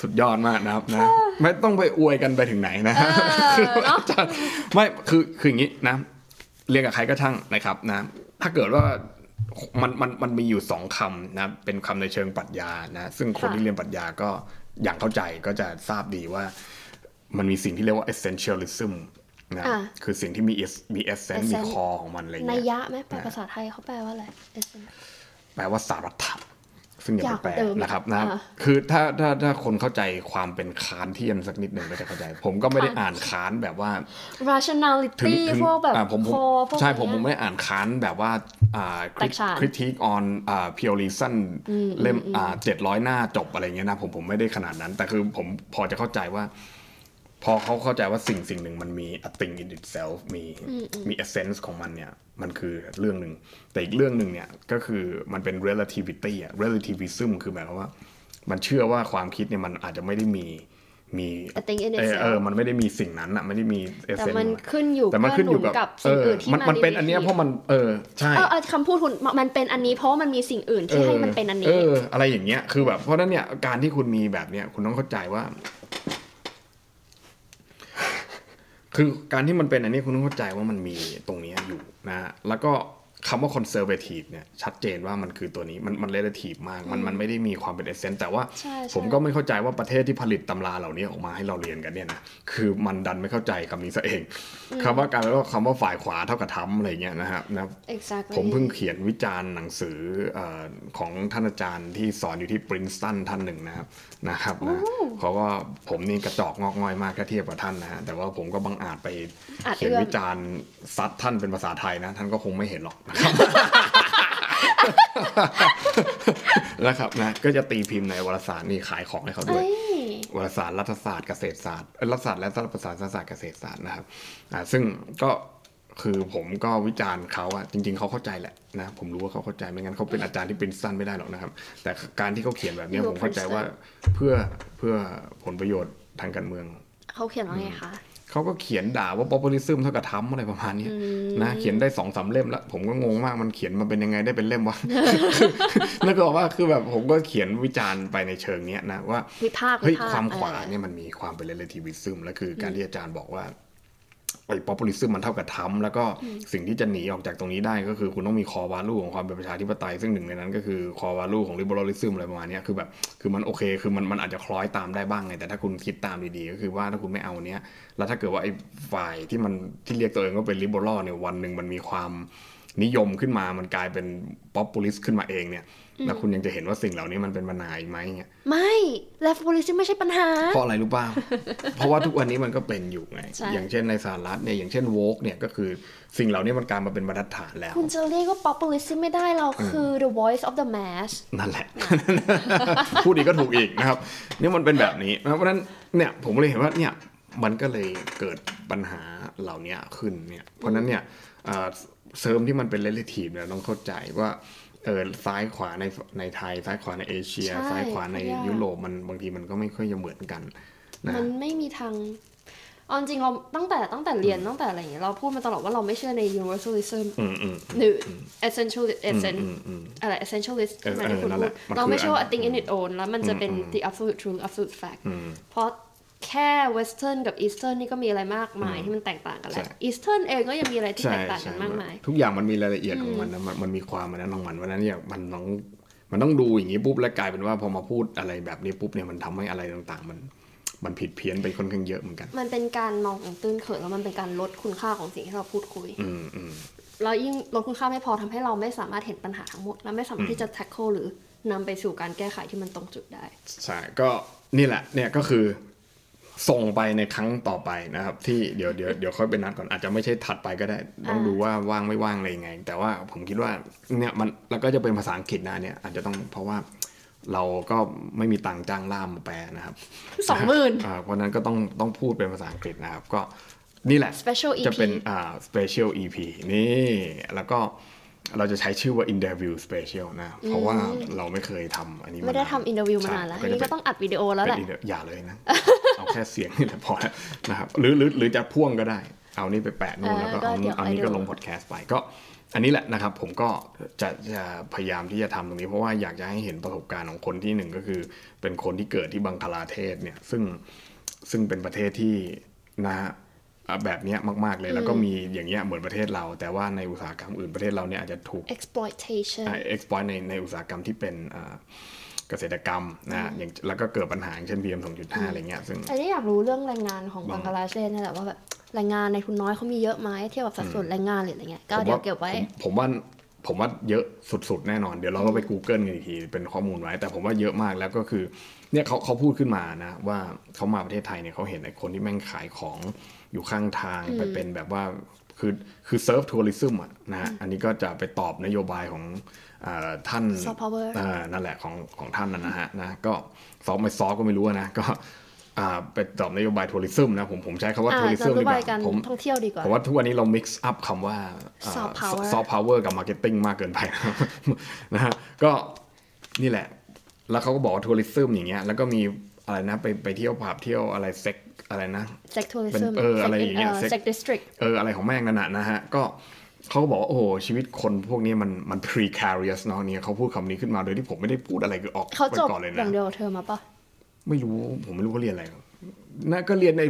สุดยอดมากนะครับนะไม่ต้องไปอวยกันไปถึงไหนนะฮะคืออาจารย์ไม่คือคืออย่างนี้นะ เรียนกับใครก็ช่างนะครับนะถ้าเกิดว่า มันมันมันมีอยู่สองคำนะ เป็นคำในเชิงปรัชญานะ ซึ่งคนค่ะที่เรียนปรัชญาก็อย่างเข้าใจก็จะทราบดีว่า มันมีสิ่งที่เรียกว่า essentialism นะอ่าคือสิ่งที่มี es- มี essence มี essence คอของมันอะไรนัเงี้ยยยะไหมแปลภาษาไทยเขาแปลว่าอะไร essence แปลว่าสารัตถะ ซึ่งอย่าไปแปลยากกว่าเดิมนะครับนะอ่าคือถ้าถ้าถ้าคนเข้าใจความเป็น Kantian สักนิดหนึ่งก็จะเข้าใจ ผมก็ไม่ได้อ่านคานแบบว่าถึง rationality ถึงพวกแบบอ่าผมผม core พวกใช่อะไรผมผมเงี้ยไม่ได้อ่านค้านแบบว่าอ่าแตกฉาน Critique on อ่า Pure Reason เล่มอ่าเจ็ดร้อยหน้าจบอะไรเงี้ยนะผมผมไม่ได้ขนาดนั้น แต่คือผมพอจะเข้าใจว่า พอเขาเข้าใจว่าสิ่งสิ่งหนึ่งมันมี a thing in itself มีมี essence ของมันเนี่ย มันคือเรื่องหนึ่ง แต่อีกเรื่องหนึ่งเนี่ยก็คือมันเป็น relativity อะ relativism คือหมายความว่า มันเชื่อว่าความคิดเนี่ยมันอาจจะไม่ได้มีมี A thing in เออ itself เออ มันไม่ได้มีสิ่งนั้นอะไม่ได้มีแต่ essence มันของขึ้นอยู่แต่มันขึ้นอยู่กับกับสิ่งอื่นที่เมันมันเป็นอันเนี้ยดีเพราะมันเออใช่เออเออคำพูดคุณมันเป็นอันนี้เพราะว่ามันมีสิ่งอื่นที่ให้มันเป็นอันเอนี้ออะไรอย่างเงี้ยคือแบบเพราะฉะนั้นเนี่ยการที่คุณมีแบบเนี้ยคุณต้องเข้าใจว่า คือการที่มันเป็นอันนี้คุณต้องเข้าใจว่ามันมีตรงนี้อยู่นะแล้วก็ คำว่า conservative เนี่ยชัดเจนว่ามันคือตัวนี้มันมัน relative มากมันมันไม่ได้มีความเป็น essence แต่ว่าใช่ใช่ผมก็ไม่เข้าใจว่าประเทศที่ผลิตตำราเหล่านี้ออกมาให้เราเรียนกันเนี่ยนะคือมันดันไม่เข้าใจคำนี้ซะเองคำว่าการว่าคำว่าฝ่ายขวาเท่ากับทำอะไรเงี้ยนะครับนะ exactly ผมเพิ่งเขียนวิจารณ์หนังสือเออของท่านอาจารย์ที่สอนอยู่ที่ปรินสตันท่านหนึ่งนะครับนะครับนะเขาก็ผมนี่กระจอกงอกง่อยมากถ้าเทียบกับท่านนะฮะแต่ว่าผมก็บังอาจไปอาจเขียนเอื้อมวิจารณ์ซัดท่านเป็นภาษาไทยนะท่านก็คงไม่เห็นหรอกนะครับนะครับนะก็จะตีพิมพ์ในวารสารนี่ขายของให้เขาด้วยเอ้ยวารสารรัฐศาสตร์เกษตรศาสตร์เอ้ยรัฐศาสตร์และรัฐศาสตร์ศาสตร์เกษตรศาสตร์นะครับอ่าซึ่งก็คือผมก็วิจารณ์เขาอะจริง ๆเขาเข้าใจแหละนะผมรู้ว่าเขาเข้าใจไม่งั้นเขาเป็นอาจารย์ที่เป็นสั้นไม่ได้หรอกนะครับ แต่การที่เขาเขียนแบบเนี้ยผมเข้าใจว่าเพื่อเพื่อผลประโยชน์ทางการเมืองเขาเขียนว่าไงคะ เขาก็เขียนด่าว่า populism เท่ากับทำอะไรประมาณเนี้ยนะเขียนได้สองสามเล่มแล้ว ผมก็งงมากมันเขียนมาเป็นยังไงได้เป็นเล่มวะแล้วก็บอกว่าคือแบบผมก็เขียนวิจารณ์ไปในเชิงเนี้ยนะว่าวิพากษ์เฮ้ยวิพกษ์ความขวาเออเนี่ยมันมีความเป็น relativism และคือการที่อาจารย์บอกว่า ไอ้ populism มันเท่ากับทำแล้วก็สิ่งที่จะหนีออกจากตรงนี้ได้ก็คือคุณต้องมี core value ของความเป็นประชาธิปไตย ซึ่งหนึ่งในนั้นก็คือ core value ของ liberalism อะไรประมาณนี้คือแบบคือมันโอเคคือมันมันอาจจะคล้อยตามได้บ้างไงแต่ถ้าคุณคิดตามดีๆก็คือว่าถ้าคุณไม่เอาเนี้ยแล้วถ้าเกิดว่าไอ้ฝ่ายที่มันที่เรียกตัวเองว่าเป็น liberal เนี่ยวันหนึ่งมันมีความนิยมขึ้นมามันกลายเป็น populist ขึ้นมาเองเนี่ย แล้วคุณยังจะเห็นว่าสิ่งเหล่านี้มันเป็นปัญหาอีกไหมเนี่ยไม่แลฟโพลิซิไม่ใช่ปัญหา เพราะอะไรรู้ป่าเพราะว่าทุกวันนี้มันก็เป็นอยู่ไงใช่อย่างเช่นในสหรัฐเนี่ยอย่างเช่นโวกเนี่ยก็คือสิ่งเหล่านี้มันกลายมาเป็นบรรทัดฐานแล้ว คุณจะเรียกว่า populism ไม่ได้เราคือ the voice of the mass นั่นแหละ พูดอีกก็ถูกอีกนะครับนี่มันเป็นแบบนี้นะครับเพราะฉะนั้นเนี่ยผมเลยเห็นว่าเนี่ยมันก็เลยเกิดปัญหาเหล่านี้ขึ้นเนี่ยเพราะฉะนั้นเนี่ยเอ่อเสริมที่มันเป็น relative เนี่ยต้องเข้าใจว่า เออซ้ายขวาในในไทย ซ้ายขวาในเอเชียใช่ซ้ายขวาในยากยุโรปมันบางทีมันก็ไม่ค่อยจะเหมือนกันนะมันไม่มีทางเอาจริงๆเราตั้งแต่ตั้งแต่เรียนตั้งแต่อะไรอย่างเงี้ยเราพูดมาตลอดว่าเราไม่เชื่อใน universalism อืมอืมหรือ essentialist อืม essen อืมอืมอะไร essentialist เออใช่ไหมที่คุณเออนั่นพูแหดละมันเราไม่คือเชื่อว่าอั a น thing in its own แล้วมันจะเป็นอืม the absolute truth absolute fact อืมเพราะ แค่ western กับ eastern นี่ก็มีอะไรมากมายที่มันแตกต่างกันแล้ใช่ว eastern เองก็ยังมีอะไรที่แตกต่างกันมากมาย ทุกอย่างมันมีรายละเอียดของมันนะมันมันมีความมันนั้นของมันเพราะฉะนั้นเนี่ยมันต้องมันต้องดูอย่างนี้ปุ๊บแล้วกลายเป็นว่าพอมาพูดอะไรแบบนี้ปุ๊บเนี่ยมันทำให้อะไรต่างๆ มันมันผิดเพี้ยนไปค่อนข้างเยอะเหมือนกัน มันเป็นการมองของตื้นเขินแล้วมันเป็นการลดคุณค่าของสิ่งที่เราพูดคุย อืมอืมแล้วยิ่งลดคุณค่าไม่พอทำให้เราไม่สามารถเห็นปัญหาทั้งหมด และไม่สามารถที่จะ tackle หรือนำไปสู่การแก้ไขที่มันตรงจุดได้ ใช่ ก็นี่แหละเนี่ยก็คือ ส่งไปในครั้งต่อไปนะครับ ที่เดี๋ยวเดี๋ยวเดี๋ยวค่อยไปนัดก่อนอาจจะไม่ใช่ถัดไปก็ได้ ต้องดูว่าว่างไม่ว่างอะไรยังไง แต่ว่าผมคิดว่าเนี่ยมันแล้วก็จะเป็นภาษาอังกฤษนะเนี่ยอาจจะต้องเพราะว่าเราก็ไม่มีตังค์จ้างล่ามมาแปลนะครับสองหมื่นอ่าเพราะฉะนั้นก็ต้องต้องพูดเป็นภาษาอังกฤษนะครับ ก็นี่แหละ Special EP จะเป็นอ่า special EP นี่แล้วก็ เราจะใช้ชื่อว่า interview special นะ เพราะว่าเราไม่เคยทำอันนี้ไม่ได้นานทำ interview มานานแล้วใช่นี่ก็ต้องอัดวิดีโอแล้วแหละเป็น inter- อย่าเลยนะ เอาแค่เสียงนี่แหละพอแล้วนะครับหรือหรือหรือจะพ่วงก็ได้ เอานี่ไปแปะนู่นเออแล้วก็ก็เอาเดี๋ยวเอานี้ไปดูก็ลงพอดแคสต์ไปก็ อันนี้แหละนะครับ ผมก็จะจะพยายามที่จะทำตรงนี้ เพราะว่าอยากจะให้เห็นประสบการณ์ของคนที่หนึ่งก็คือ เป็นคนที่เกิดที่บังคลาเทศเนี่ยซึ่งซึ่งเป็นประเทศที่นะฮะอะ แบบเนี้ยมาก ๆ เลย แล้วก็มีอย่างเงี้ยเหมือนประเทศเรา แต่ว่าในอุตสาหกรรมอื่นประเทศเราเนี่ยอาจจะถูก exploitation เอ็กซ์พอยในในอุตสาหกรรมที่เป็นอ่าเกษตรกรรมนะอย่างแล้วก็เกิดปัญหาอย่างเช่น PM 2.5 อะไรเงี้ยซึ่งอันนี้อยากรู้เรื่องแรงงานของบับังงกลาเทศนี่แหละว่าแบบแรงงานในทุนน้อยเขามีเยอะไหมเทียบกับสัดส่วนแรงงานหรืออะไรเงี้ยก็ผมเดี๋ยวว่าเก็บไว้ผมผมว่าผมว่าเยอะสุดๆ แน่นอน เดี๋ยวเราก็ไป Google กันอีกทีเป็นข้อมูลไว้ แต่ผมว่าเยอะมากแล้วก็คือเนี่ยเขาเขาพูดขึ้นมานะ ว่าเขามาประเทศไทยเนี่ยเขาเห็นไอ้คนที่แม่งขายของ อยู่ข้างทางไปเป็นแบบว่าคือคือเซิร์ฟทัวริซึมอะนะฮะอันนี้ก็จะไปตอบนโยบายของอาท่าน Soft power อ่านั่นแหละของของท่านนะนะฮะนะก็ซอฟไม่ซอฟก็ไม่รู้นะก็อ่าไปตอบนโยบายทัวริซึมนะผมผมใช้คำว่าอ่าทัวริซึจะมรู้ดีกใบว่าการผมท่องเที่ยวดีกว่าผมว่าทุกวันนี้เรา mix up คำว่า Soft power ซอฟต์พาวเวอร์กับมาร์เก็ตติ้งมากเกินไปนะครับนะฮะก็นี่แหละ แล้วเขาก็บอกว่าทัวริซึมอย่างเงี้ยแล้วก็มีอะไรนะไปไปเที่ยวผับเที่ยวอะไรเซ็ก อะไรนะ sex เป็ tourism นเอออะไรอย่างเงี้ย sex sex district เอออะไรของแม่งนั่นน่ะนะฮะ ก็เขาก็บอกว่าโอ้โหชีวิตคนพวกนี้มันมัน precarious เนาะเนี่ยเขาพูดคำนี้ขึ้นมาโดยที่ผมไม่ได้พูดอะไรคือออกเขาไปจบก่อนเลยอนะย่างเดียวกับเธอมาปะไม่รู้ผมไม่รู้เขาเรียนอะไรนะก็เรียนใน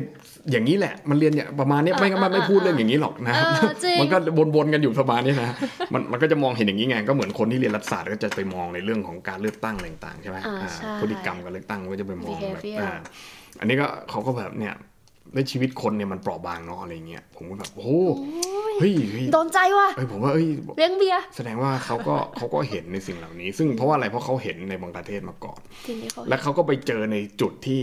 อย่างนี้แหละ มันเรียนอย่างประมาณเนี้ยไม่งั้นมันไม่พูดเรื่องอย่างนี้หรอกนะเออจริงมันก็วนๆกันอยู่ประมาณนี้นะมันมันก็จะมองเห็นอย่างนี้ไงก็เหมือนคนที่เรียนรัฐศาสตร์ก็จะไปมองในเรื่องของการเลือกตั้งอะไรต่างๆใช่ไหมอ่าอ่าใช่พฤติกรรมการเลือกตั้งก็จะไปมองแบบ Behavior อ่าอันนี้ก็เขาก็แบบเนี่ยในชีวิตคนเนี่ยมันเปราะบางเนาะอะไรเงี้ยผมก็แบบโอ้โหเฮ้ยเฮ้ยโดนใจว่ะเอ้ยผมว่าเอ้ยเลี้ยงเบียร์แสดงว่าเขาก็เขาก็เห็นในสิ่งเหล่านี้ ซึ่งเพราะว่าอะไรเพราะเขาเห็นในบังกลาเทศมาก่อนทีนี้เขาแล้วเขาก็ไปเจอในจุดที่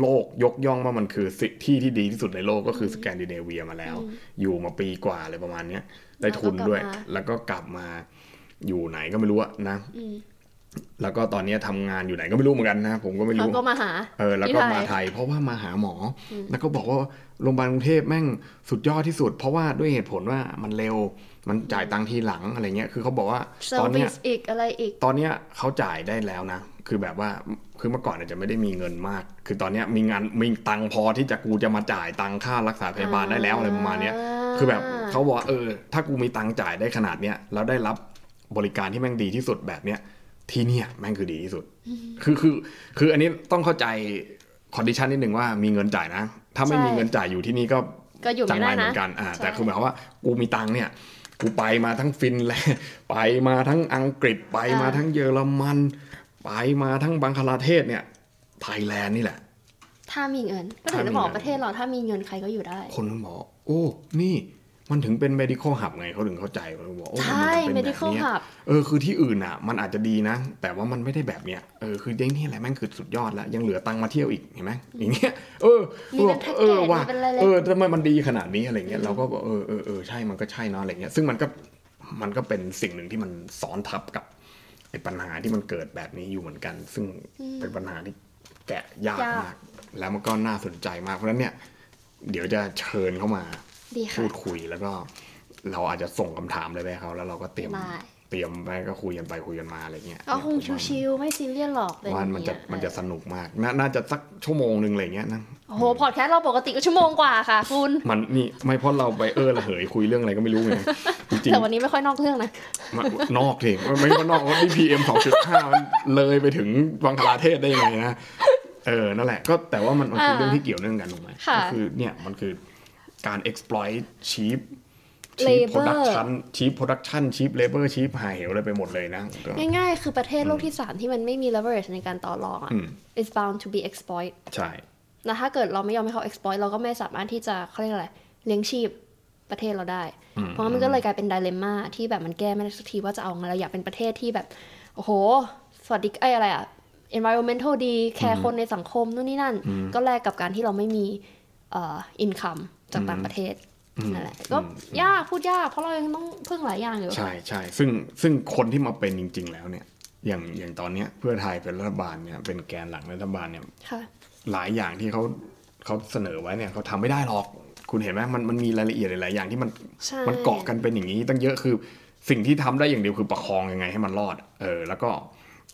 โลกยกย่องว่ามันคือสิที่ที่ดีที่สุดในโลกก็คือสแกนดิเนเวียมาแล้ว อยู่มาปีกว่าอะไรประมาณเนี้ยได้ทุนด้วย แล้วก็กลับมาอยู่ไหนก็ไม่รู้อะนะ แล้วก็ตอนนี้ทำงานอยู่ไหนก็ไม่รู้เหมือนกันนะผมก็ไม่เขารู้ก็มาหาเออแล้วก็ที่ไทยมาไทย เพราะว่ามาหาหมออแล้วก็บอกว่าโรงพยาบาลกรุงเทพแม่งสุดยอดที่สุด เพราะว่าด้วยเหตุผลว่ามันเร็วมันจ่ายตังค์ทีหลังอะไรเงี้ยคือเขาบอกว่าเซอตอนร์เนี้วิยสอีกอะไรอีก ตอนเนี้ยเขาจ่ายได้แล้วนะ คือแบบว่าคือเมื่อก่อนอาจจะไม่ได้มีเงินมาก คือตอนเนี้ยมีงานมีตังค์พอที่จะกูจะมาจ่ายตังค่ารักษาพยาบาลได้แล้วอะไรประมาณเนี้ยคือแบบเขาบอกว่าเออ ถ้ากูมีตังค์จ่ายได้ขนาดเนี้ยแล้วได้รับบริการที่แม่งดีที่สุดแบบเนี้ย ที่เนี่ยแม่งคือดีที่สุด คือคือคืออันนี้ต้องเข้าใจ condition นิดหนึ่งว่ามีเงินจ่ายนะ ถ้าไม่ใช่มีเงินจ่ายอยู่ที่นี่ก็ก็อยู่จัไม่ไรได้เหมืนะอนกันอ่าใช่แต่คือหมายความว่ากูมีตังค์เนี่ย กูไปมาทั้งฟินแลนด์ไปมาทั้งอังกฤษไปมาทั้งเยอรมัน ไปมาทั้งบังคลาเทศเนี่ยไทยแลนด์นี่แหละ ถ้ามีเงิน ก็ถึงถ้ามีจะบอกเงินประเทศเราถ้ามีเงินใครก็อยู่ได้ คนมันบอกโอ้ นี่ มันถึงเป็น medical hub ไงเขาถึงเข้าใจเขาบอกโอ้ใช่มันถึงเป็นแบบ medical เนี้ย hub เออคือที่อื่นอะ มันอาจจะดีนะ แต่ว่ามันไม่ได้แบบเนี้ยเออคือเด้งนี่แหละแม่งคือสุดยอดแล้ว ยังเหลือตังค์มาเที่ยวอีกเห็นไหมอย่างเงี้ยเออมีเป็นบอกแพ็กเกจเออว่ะมีเป็นอะไรเลยเออทำไมมันดีขนาดนี้อะไรเงี้ยเราก็บอกเออเออเออใช่มันก็ใช่เนาะอะไรเงี้ยซึ่งมันก็มันก็เป็นสิ่งหนึ่งที่มันซ้อนทับกับไอ้ปัญหาที่มันเกิดแบบนี้อยู่เหมือนกัน ซึ่งเป็นปัญหาที่แกะยากยากมาก แล้วมันก็น่าสนใจมากเพราะฉะนั้นเนี่ย เดี๋ยวจะเชิญเข้ามาดีค่ะ พูดคุยแล้วก็ เราอาจจะส่งคำถามเลยไปให้เขาแล้วเราก็เตรียมได้เตรียมไปก็คุยกันไปคุยกันมาอะไรเงี้ยก็คงเนี่ยผมว่าชิวๆไม่ซีเรียสหรอกอะไรอว่าย่างมันจะเงี้ยมันจะสนุกมากนาน่าจะสักชั่วโมงหนึ่งอะไรเงี้ยนะโอ้โหพอดแคสต์เราปกติก็ชั่วโมงกว่าค่ะคุณมันนี่ไม่เพราะเราไปเออระเหยคุยเรื่องอะไรก็ไม่รู้ไงจริงแต่วันนี้ไม่ค่อยนอกเรื่องนะๆมันนอกเองไม่ว่านอกว่าพีเอ็มสองจุดห้ามันเลยไปถึงวังคลาเทศได้ยังไงนะเออนั่นแหละก็แต่ว่ามันมันคืออ่าเรื่องที่เกี่ยวเนื่องกันถูกไหมค่ะก็คือเนี่ยมันคือ การ exploit cheap cheap Labor production cheap production cheap labor cheap หาเหวอะไรไปหมดเลยนะก็ง่ายๆ คือประเทศโลกที่สามที่มันไม่มี leverage ในการต่อรองอะอืม is bound to be exploit ใช่แล้วถ้าเกิดเราไม่ยอมให้เขา exploit เราก็ไม่สามารถที่จะเขาเรียกอะไรเลี้ยงชีพประเทศเราได้ เพราะงั้นมันก็เลยกลายเป็น dilemma ที่แบบมันแก้ไม่ได้สักทีว่าจะเอาไงเราอยากเป็นประเทศที่แบบ โอ้โห สวัสดีไอ้ยอะไรอะ environmental ดี แคร์คนในสังคมนู่นนี่นั่น ก็แลกกับการที่เราไม่มีเอ่อ income จากต่างประเทศนั่นแหละก็ยากพูดยากเพราะเรายังต้องพึ่งหลายอย่างอยู่ใช่ใช่ซึ่งซึ่งคนที่มาเป็นจริง ๆ แล้วเนี่ย อย่างอย่างตอนเนี้ยเพื่อไทยเป็นรัฐบาลเนี่ยเป็นแกนหลักรัฐบาลเนี่ยค่ะหลายอย่างที่เขาเขาเสนอไว้เนี่ยเขาทำไม่ได้หรอกคุณเห็นไหมมันมันมีรายละเอียดหลายๆอย่างที่มันใช่มันเกาะกันเป็นอย่างนี้ตั้งเยอะคือสิ่งที่ทำได้อย่างเดียวคือประคองยังไงให้มันรอด เออ แล้วก็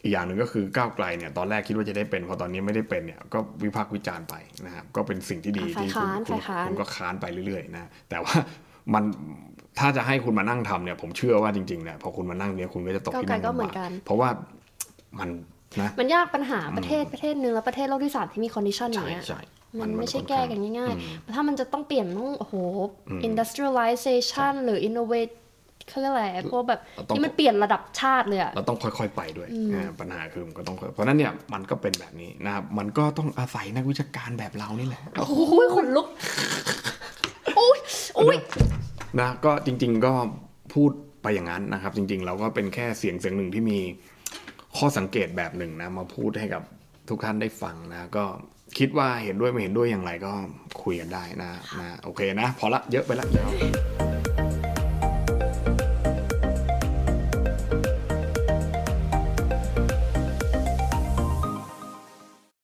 อีกอย่างหนึ่งก็คือก้าวไกลเนี่ยตอนแรกคิดว่าจะได้เป็นพอตอนนี้ไม่ได้เป็นเนี่ยก็วิพากษ์วิจารณ์ไปนะครับก็เป็นสิ่งที่ดีอะฝ่ายที่คุณค้านคุณฝ่ายค้านคุณก็ค้านไปเรื่อยๆนะแต่ว่ามันถ้าจะให้คุณมานั่งทำเนี่ยผมเชื่อว่าจริงๆเนี่ยพอคุณมานั่งเนี่ยคุณก็จะตกก้าวที่ไกลนั่งก็เหมือลำบานกกันเพราะว่ามันนะมันยากปัญหาประเทศประเทศหนึ่งแล้วประเทศโลกที่สามที่มีคอนดิชันอย่าใช่งเงี้ยใช่มันไม่ใช่ค่อแก้ข้างกันง่ายอืมๆถ้ามันจะต้องเปลี่ยนต้องโอ้โห industrialization หรือ innovate เขาเรียกอะไรพวกแบบเราต้องที่มันเปลี่ยนระดับชาติเลยอะเราต้องค่อยๆไปด้วยอ่าปัญหาคือมันก็ต้องค่อยเพราะฉะนั้นเนี่ยมันก็เป็นแบบนี้นะครับมันก็ต้องอาศัยนักวิชาการแบบเรานี่แหละโอ้ยขนลุกโอ้ยโอ้ยนะก็จริง ๆก็พูดไปอย่างนั้นนะครับ จริง ๆ เราก็เป็นแค่เสียงเสียงหนึ่งที่มีข้อสังเกตแบบหนึ่งนะมาพูดให้กับทุกท่านได้ฟังนะก็คิดว่าเห็นด้วยไม่เห็นด้วยอย่างไรก็คุยกันได้นะนะโอเคนะ พอละเยอะไปละเดี๋ยว